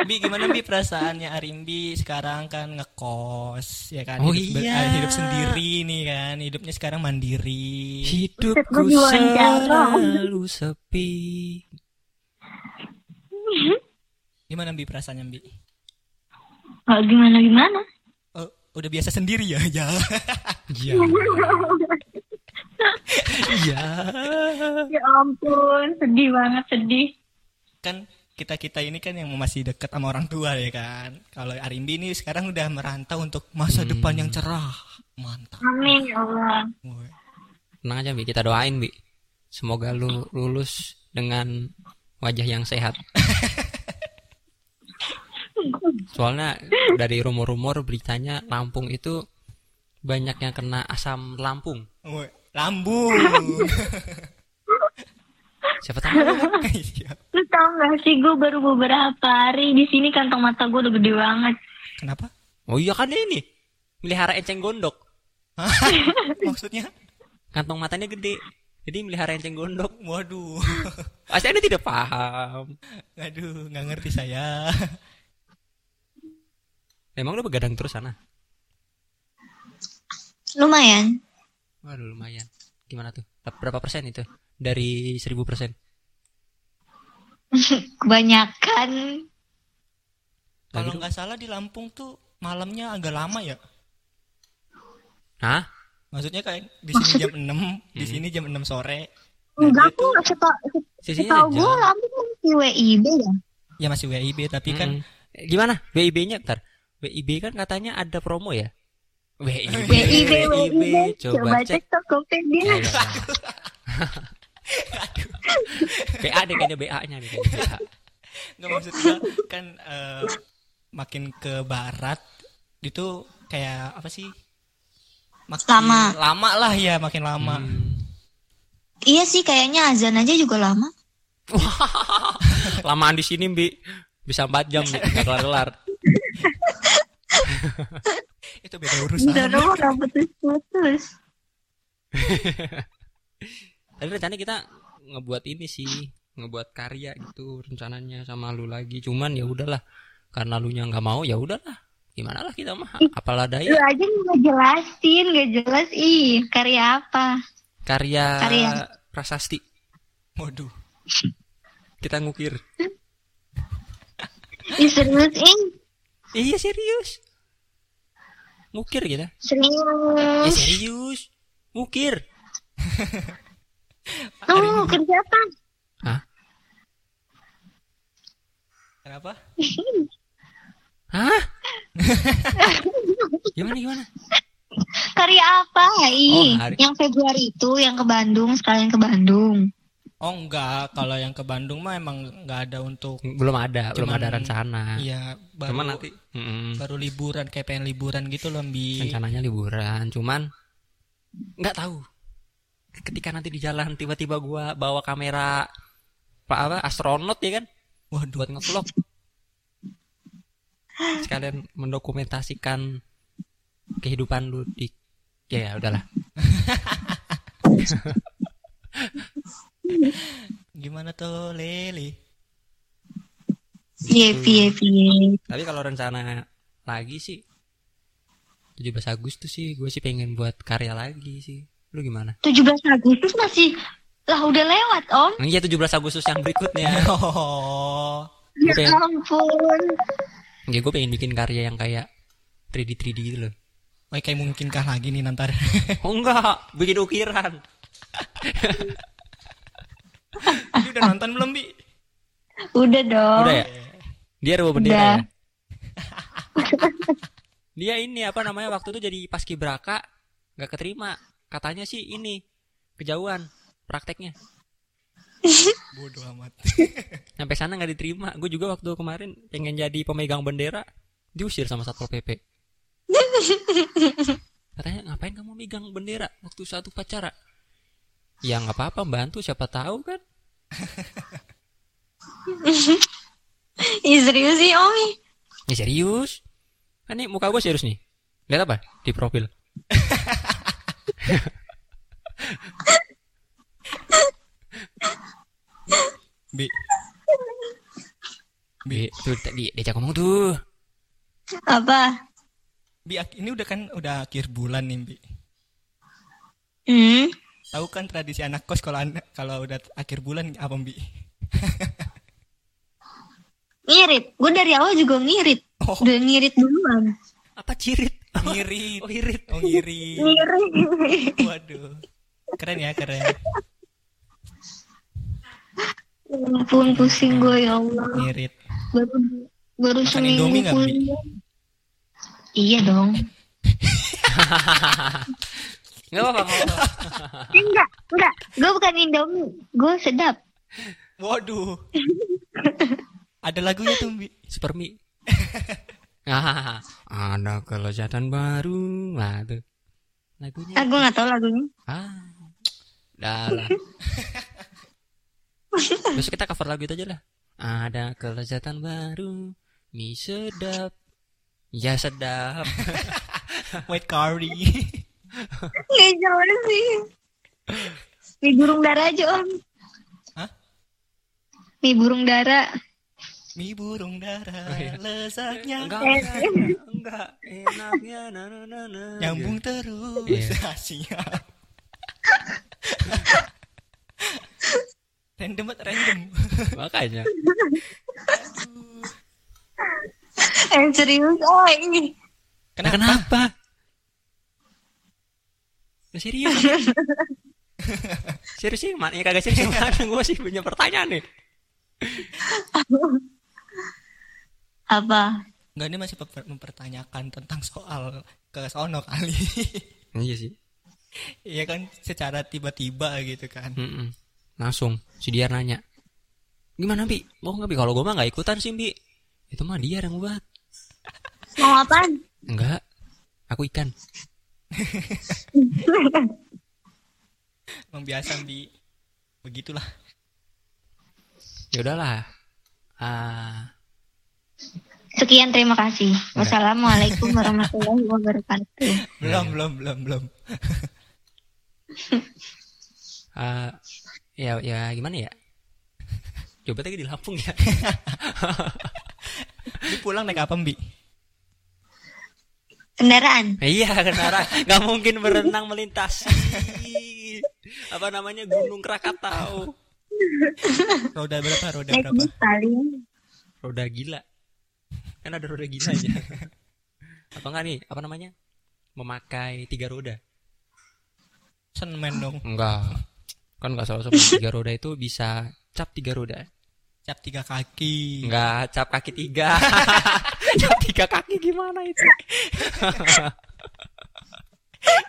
Bi gimana Bi perasaannya Arimbi sekarang kan ngekos ya kan Oh hidup, iya. ah, hidup sendiri nih kan hidupnya sekarang mandiri Hidupku selalu sepi. gimana Bi perasaannya Bi Nggak gimana-gimana. oh, udah biasa sendiri ya ya Iya. Iya. Ya ampun, sedih banget, sedih. kan kita kita ini kan yang masih dekat sama orang tua ya kan kalau Arimbi ini sekarang udah merantau untuk masa Hmm. depan yang cerah mantap Amin ya Allah. Tenang aja Bi, kita doain Bi. Semoga lu lulus dengan wajah yang sehat. Soalnya dari rumor-rumor beritanya Lampung itu banyak yang kena asam lambung. Woi, lambung Siapa tahu. Lu tau gak sih gue baru beberapa hari di sini kantong mata gue udah gede banget. kenapa Oh iya kan ini. Melihara enceng gondok. maksudnya Kantong matanya gede. Jadi melihara enceng gondok. waduh Pasti Anda tidak paham. aduh nggak ngerti saya Emang lu begadang terus sana? Lumayan. Waduh lumayan. Gimana tuh? Berapa persen itu? Dari seribu persen? Kebanyakan. kalau Lagi nggak salah di Lampung tuh malamnya agak lama ya Hah? maksudnya kayak di sini jam 6 di sini jam 6 sore Enggak gitu. kok, seta- Sisinya setahu gue. Lampung masih WIB ya. ya masih WIB tapi kan Mm-mm. Eh, Gimana? WIB-nya ntar. WIB kan katanya ada promo ya? WIB, WIB, WIB. Coba, cek. Tokopedia. BA deh kayaknya BA-nya nih kayaknya BA. nggak maksud gua kan eh, makin ke barat itu kayak apa sih makin Lama. lama lah ya makin lama Hmm. Iya sih kayaknya azan aja juga lama. Lamaan di sini, Bi. Bisa 4 jam nih, nggak kelar-kelar. itu beda urusan Udah putus-putus. Tapi rencananya kita ngebuat ini sih, ngebuat karya gitu rencananya sama lu lagi. Cuman ya udahlah, karena lu nya nggak mau ya udahlah. Gimana lah kita mah, apalah Lu daya. aja nggak jelasin, nggak jelas. Ih, karya apa? Karya, Karya. prasasti. waduh Kita ngukir. Ih, serius, ih. Iya serius. Ngukir kita. Ya Serius. serius. Ngukir. Tuh, kerja apa? Hah? kenapa Hah? gimana gimana? Karya apa? Ih, Oh, hari- yang Februari itu, yang ke Bandung, sekalian ke Bandung. oh enggak kalau yang ke Bandung mah emang nggak ada untuk Belum ada, belum Cuman- ada rencana. iya baru Cuman nanti mm-mm. baru liburan kayak pengen liburan gitu loh Bi rencananya liburan, cuman nggak tahu. Ketika nanti di jalan tiba-tiba gua bawa kamera pak apa astronot ya kan waduh buat ngevlog. Sekalian mendokumentasikan kehidupan lu di ya, ya udahlah. gimana tuh Leli Piye piye piye. Tapi kalau rencana lagi sih 17 Agustus sih gue sih pengen buat karya lagi sih. Lu gimana? 17 Agustus masih lah udah lewat om Iya 17 Agustus yang berikutnya. oh ya pengen, ampun ya gue pengen bikin karya yang kayak 3D 3D gitu loh. Wah, kayak mungkinkah lagi nih nanti Oh enggak, bikin ukiran. Ini udah nonton belum Bi? udah dong Udah ya? Dia bawa bendera Udah. ya? Dia ini apa namanya waktu itu jadi paskibraka nggak keterima. Katanya sih ini kejauhan prakteknya. Bodoh amat. Sampai sana nggak diterima. Gue juga waktu kemarin pengen jadi pemegang bendera diusir sama satpol pp. Katanya ngapain kamu megang bendera waktu satu upacara? Ya nggak apa-apa bantu siapa tahu kan. Ih serius sih Om. ih. Ya serius. Kan nih muka gue serius nih. Lihat apa di profil? Bi. Bi, tuh tadi diajak ngomong tuh. Apa? Bi, ini udah kan udah akhir bulan nih, Bi. Hmm. Tahu kan tradisi anak kos kalau anak kalau udah akhir bulan apa, Bi? Ngirit. Gue dari awal juga ngirit. Oh, Udah ngirit duluan. Apa cirit? Ngirit. Oh, irit. Oh, ngirit. Ngirit. Waduh. Keren ya, keren. Ya ampun pusing gue ya Allah. Ngirit. Baru baru Makan seminggu Indomie nggak, Bi? Iya dong. Enggak apa-apa. nggak apa-apa. Enggak, enggak. Gue bukan Indomie. Gue sedap. Waduh. Ada lagunya tuh, Bi. Super mie. Ah, ada kelezatan baru. Nah, tuh. Lagunya. Ah, gue nggak tahu lagunya. Ah. Dah lah. Besok kita cover lagu itu aja lah. Ada kelezatan baru. Mie sedap. Ya sedap. White curry. Nggak jauh sih. Mie burung dara aja om. Hah? Mie burung dara. Mie burung dara, Oh, iya. lezatnya Enggak, enggak, enggak. Enaknya na na na na. nyambung terus. Iya. Ah, Siap. random banget, random. Makanya. Eh serius. Oh ini. Kenapa? Kenapa? Ya, serius. serius sih, mana ya kagak serius mana? Gue sih punya pertanyaan nih. Apa? Enggak, ini masih memper- mempertanyakan tentang soal ke sono kali. Iya sih. Iya kan secara tiba-tiba gitu kan. Mm-mm. Langsung si Diar nanya. Gimana Bi? Mau nggak Bi? Kalau gue mah nggak ikutan sih Bi. Itu mah Diar yang buat. Mau apaan? Enggak. Aku ikan. Emang biasa di begitulah. Ya udahlah. Ah, Sekian terima kasih. Wassalamualaikum warahmatullahi wabarakatuh. Belum, belum, belum, belum. ah, ya ya gimana ya? Coba tadi di Lampung ya. Ini pulang naik apa, Bi? Kendaraan. iya kendaraan. Nggak mungkin berenang melintasi. Apa namanya Gunung Krakatau. Roda berapa? Roda Naik berapa? Roda gila. Kan ada roda gilanya. Apa enggak nih? Apa namanya? Memakai tiga roda. Semen dong. Enggak. Kan enggak salah sobat. Tiga roda itu bisa cap tiga roda. Cap tiga kaki. Enggak, cap kaki tiga. cap tiga kaki gimana itu?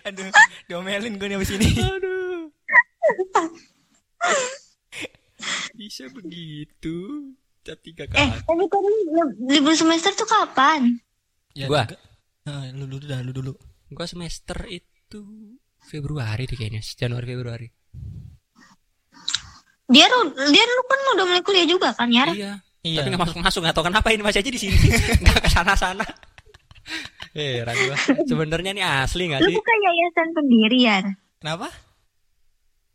Aduh, diomelin gue nih abis ini. Aduh. Bisa begitu. Tiga Eh, kaki. tapi tadi li- libur semester tuh kapan? Ya, Gua? Nah, lu dulu dah, lu dulu. Gua semester itu Februari deh kayaknya, Januari Februari. Dia ru- dia lu kan udah mulai kuliah juga kan ya? Iya. Iya. Tapi nggak masuk masuk nggak tahu kenapa ini masih aja di sini nggak ke sana sana. Eh, gua. Sebenarnya nih asli nggak Lu sih? buka yayasan sendiri ya? Kenapa?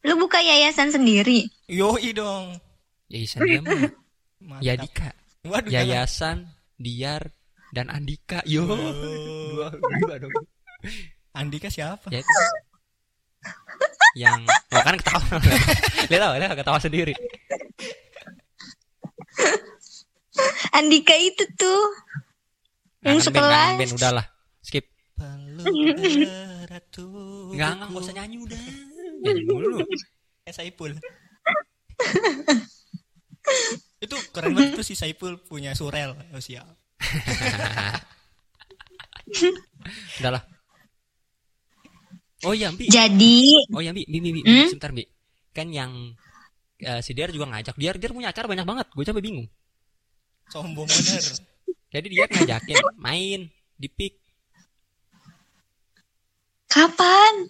Lu buka yayasan sendiri? Yoi dong. Yayasan dia mah Mantap. Yadika, Waduh, jangan. Yayasan Diar dan Andika. Yo, Oh. dua dua dong. Andika siapa? Ya itu. Yang, oh kan ketawa. Lihat tahu, lihat ketawa sendiri. Andika itu tuh. Yang band, kangen sekelas. band, udahlah. Skip. Enggak, enggak, enggak usah nyanyi udah. Nyanyi mulu. Eh, Saipul. itu keren banget tuh si Saipul punya surel. Oh, siap. Udahlah. Oh iya, Bi. Jadi Oh ya Bi, Bi, Bi, Bi, Hmm? sebentar Bi. Kan yang eh, si Diar juga ngajak. Diar Diar punya acara banyak banget. Gue coba bingung. Sombong bener. Jadi Diar ngajakin main di pik. kapan?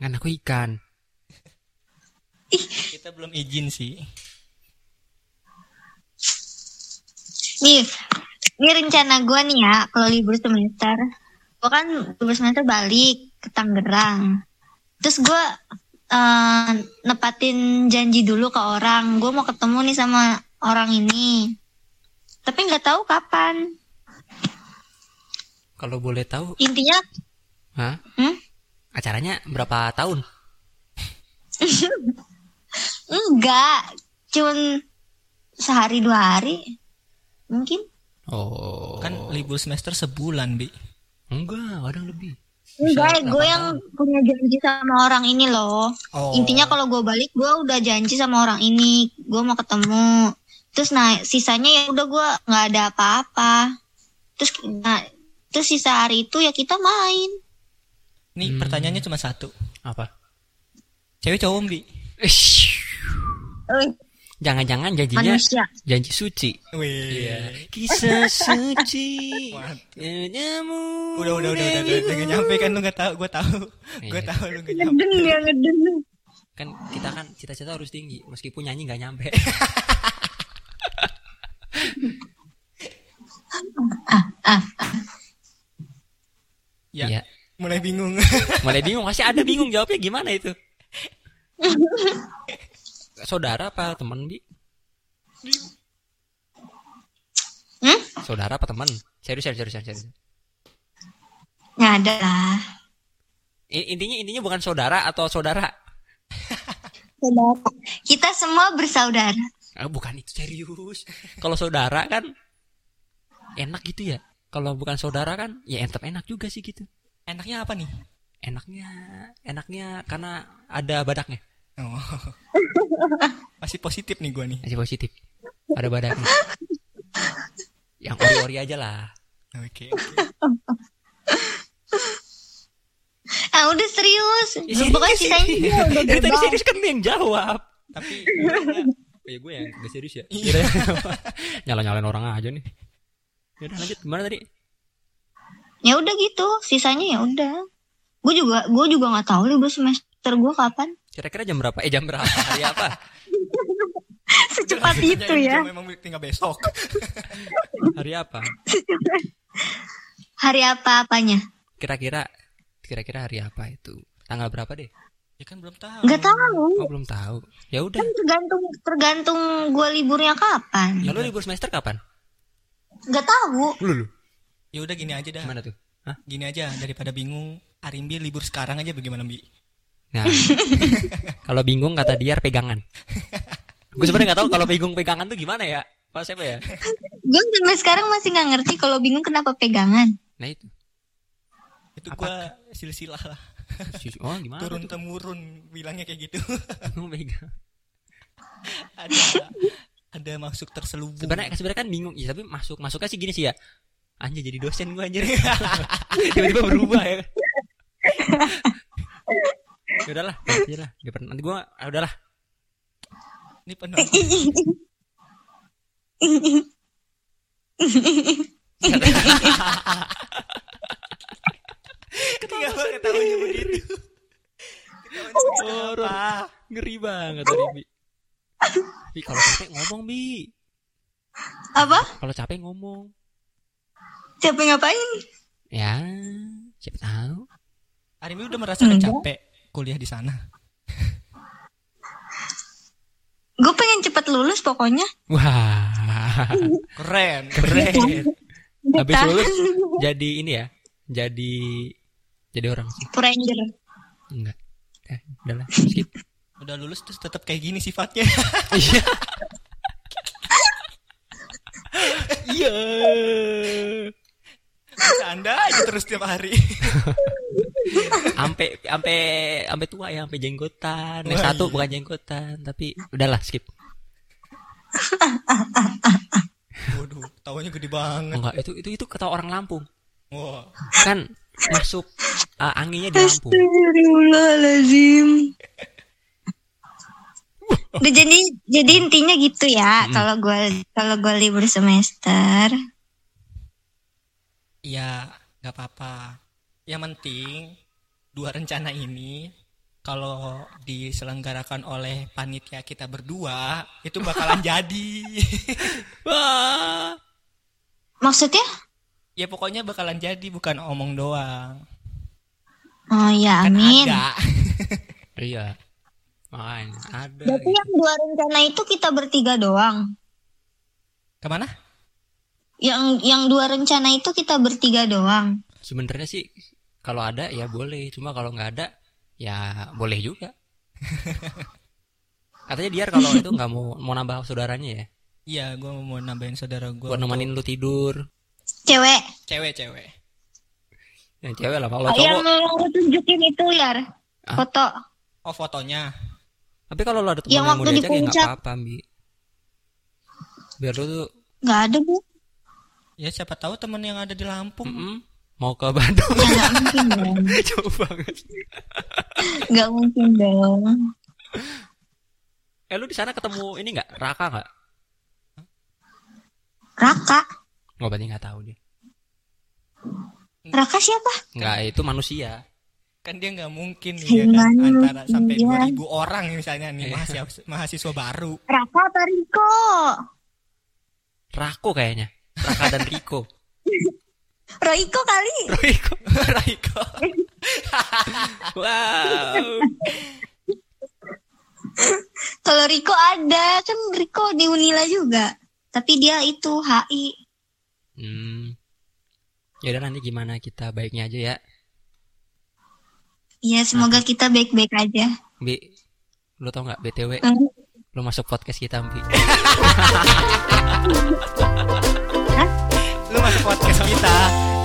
Kan aku ikan. Kita belum izin sih. Nih, ini rencana gue nih ya kalau libur semester. Gue kan libur semester balik ke Tangerang. Terus gue eh, nepatin janji dulu ke orang. Gue mau ketemu nih sama orang ini. Tapi nggak tahu kapan. Kalau boleh tahu, Intinya, hah? hmm? Acaranya berapa tahun? enggak. Cuman sehari dua hari. Mungkin. Oh. Kan libur semester sebulan, Bi. enggak, ada yang lebih. Enggak, gue 8 yang punya janji sama orang ini loh. Oh. Intinya kalau gue balik, gue udah janji sama orang ini. Gue mau ketemu. Terus nah sisanya ya udah gue nggak ada apa-apa. Terus nah terus sisa hari itu ya kita main. Nih Hmm. pertanyaannya cuma satu. Apa? Cewek cowok, Bi? Ish. Jangan-jangan janjinya manusia. janji suci. Wih. Kisah suci. Nyamu. Udah, udah, udah, udah, udah, udah nggak nyampe kan lu nggak tahu, gue tahu, gue Iya. tahu lu nggak nyampe. Ngeden ya ngeden. Kan kita kan cita-cita harus tinggi, meskipun nyanyi nggak nyampe. Ya, Iya. mulai bingung. Mulai bingung, masih ada bingung jawabnya gimana itu? Saudara apa teman, Bi? Hmm? Saudara apa teman? Serius, serius, serius, serius. Nggak ada lah. Intinya intinya bukan saudara atau saudara. Saudara. Kita semua bersaudara. Ah, bukan itu serius. Kalau saudara kan enak gitu ya. Kalau bukan saudara kan ya entep enak juga sih gitu. Enaknya apa nih? Enaknya enaknya karena ada badaknya. Oh. Masih positif nih gue nih. Masih positif. Ada badaknya. Yang ori-ori aja lah. Oke. oke. Ah udah serius. Ya, Pokoknya sisanya udah Dari tadi serius kan dia yang jawab. Tapi Oh, ya gue yang gak serius ya. Iya. Nyala-nyalain orang aja nih. Yaudah lanjut gimana tadi? Ya udah gitu. Sisanya ya udah. Gue juga gue juga nggak tahu libur semester gue kapan. Kira-kira jam berapa? Eh jam berapa? Hari apa? Secepat itu ya. Memang tinggal besok. Hari apa? Hari apa apanya? Kira-kira kira-kira hari apa itu? Tanggal berapa deh? Ya kan belum tahu. Nggak tahu. Oh belum tahu. Ya udah. Tergantung tergantung gue liburnya kapan. Ya lu libur semester kapan? Nggak tahu. Lu lu. Ya udah gini aja dah. Gimana tuh? Hah? Gini aja daripada bingung. Arimbi libur sekarang aja bagaimana Bi? Nah, kalau bingung kata Diar pegangan. Gue sebenarnya nggak tahu kalau bingung pegangan tuh gimana ya. Pak siapa ya? Gue sampai sekarang masih nggak ngerti kalau bingung kenapa pegangan. Nah itu. Itu gua silsilah lah. Oh gimana? Turun temurun bilangnya kayak gitu. Oh, pegang. ada ada masuk terselubung. Sebenarnya sebenarnya kan bingung. Ya tapi masuk masuknya sih gini sih ya. Anjir jadi dosen gue anjir. Tiba-tiba berubah ya. Ya udahlah, nanti lah. Nanti gue, ah, udahlah. Ini penonton. Ketawa ketawanya begitu. Horor. Ngeri banget tadi, Bi. Bi, kalau capek ngomong, Bi. Apa? Kalau capek ngomong. Siapa ngapain? Ya, siapa tahu. Arimbi udah merasakan Enggak. capek kuliah di sana. Gue pengen cepet lulus pokoknya. Wah, Keren. keren. Habis lulus jadi ini ya, jadi jadi orang. Ranger. Enggak. Eh, udahlah, skip. Udah lulus terus tetap kayak gini sifatnya. Iya. Iya. Anda aja terus tiap hari. Sampai sampai sampai tua ya, sampai jenggotan. Yang satu iya. bukan jenggotan, tapi udahlah skip. Waduh, tawanya gede banget. Enggak, itu itu itu kata orang Lampung. Wah. Kan masuk uh, anginnya di Lampung. Astagfirullahaladzim. Udah jadi jadi intinya gitu ya kalau gue kalau gue libur semester Ya, nggak apa-apa. Yang penting dua rencana ini kalau diselenggarakan oleh panitia kita berdua itu bakalan jadi. Wah. maksudnya ya pokoknya bakalan jadi bukan omong doang. oh ya Kan amin ada. Iya. Makanya ada. Berarti yang dua rencana itu kita bertiga doang. Ke mana? Yang yang dua rencana itu kita bertiga doang. Sebenarnya sih kalau ada ya boleh, cuma kalau nggak ada ya boleh juga. Katanya dia kalau itu nggak mau mau nambah saudaranya ya, Iya, gue mau nambahin saudara gue. buat nemenin lu tidur. Cewek. Cewek-cewek. Yang cewek lah kalau yang cowok. lu tunjukin itu ya Ah. foto. Oh fotonya. Tapi kalau lu ada temen Yang yang, waktu mau di diajak ya nggak puncak. apa-apa, Bi. Biar lu tuh Nggak ada bu. Ya siapa tahu temen yang ada di Lampung. mm-mm, mau ke Bandung. Nggak mungkin dong. Jauh banget. Nggak mungkin dong. Eh lu di sana ketemu ini nggak? Raka nggak? Raka. Nggak berarti nggak tahu dia. Raka siapa? Nggak itu manusia. Kan dia nggak mungkin nih ya kan Gimana antara sampai dia? 2000 orang misalnya nih mahasiswa mahasiswa baru. Raka apa Riko? Rako kayaknya. Raka dan Riko. Roiko kali. Riko. Raiko. Wow. Kalau Riko ada kan Riko di Unila juga. Tapi dia itu HI. Hmm. Yaudah nanti gimana kita baiknya aja ya. Ya semoga kita baik-baik aja. Bi, lu tau nggak BTW? Hmm. Lu masuk podcast kita, Bi. Masuk podcast kita.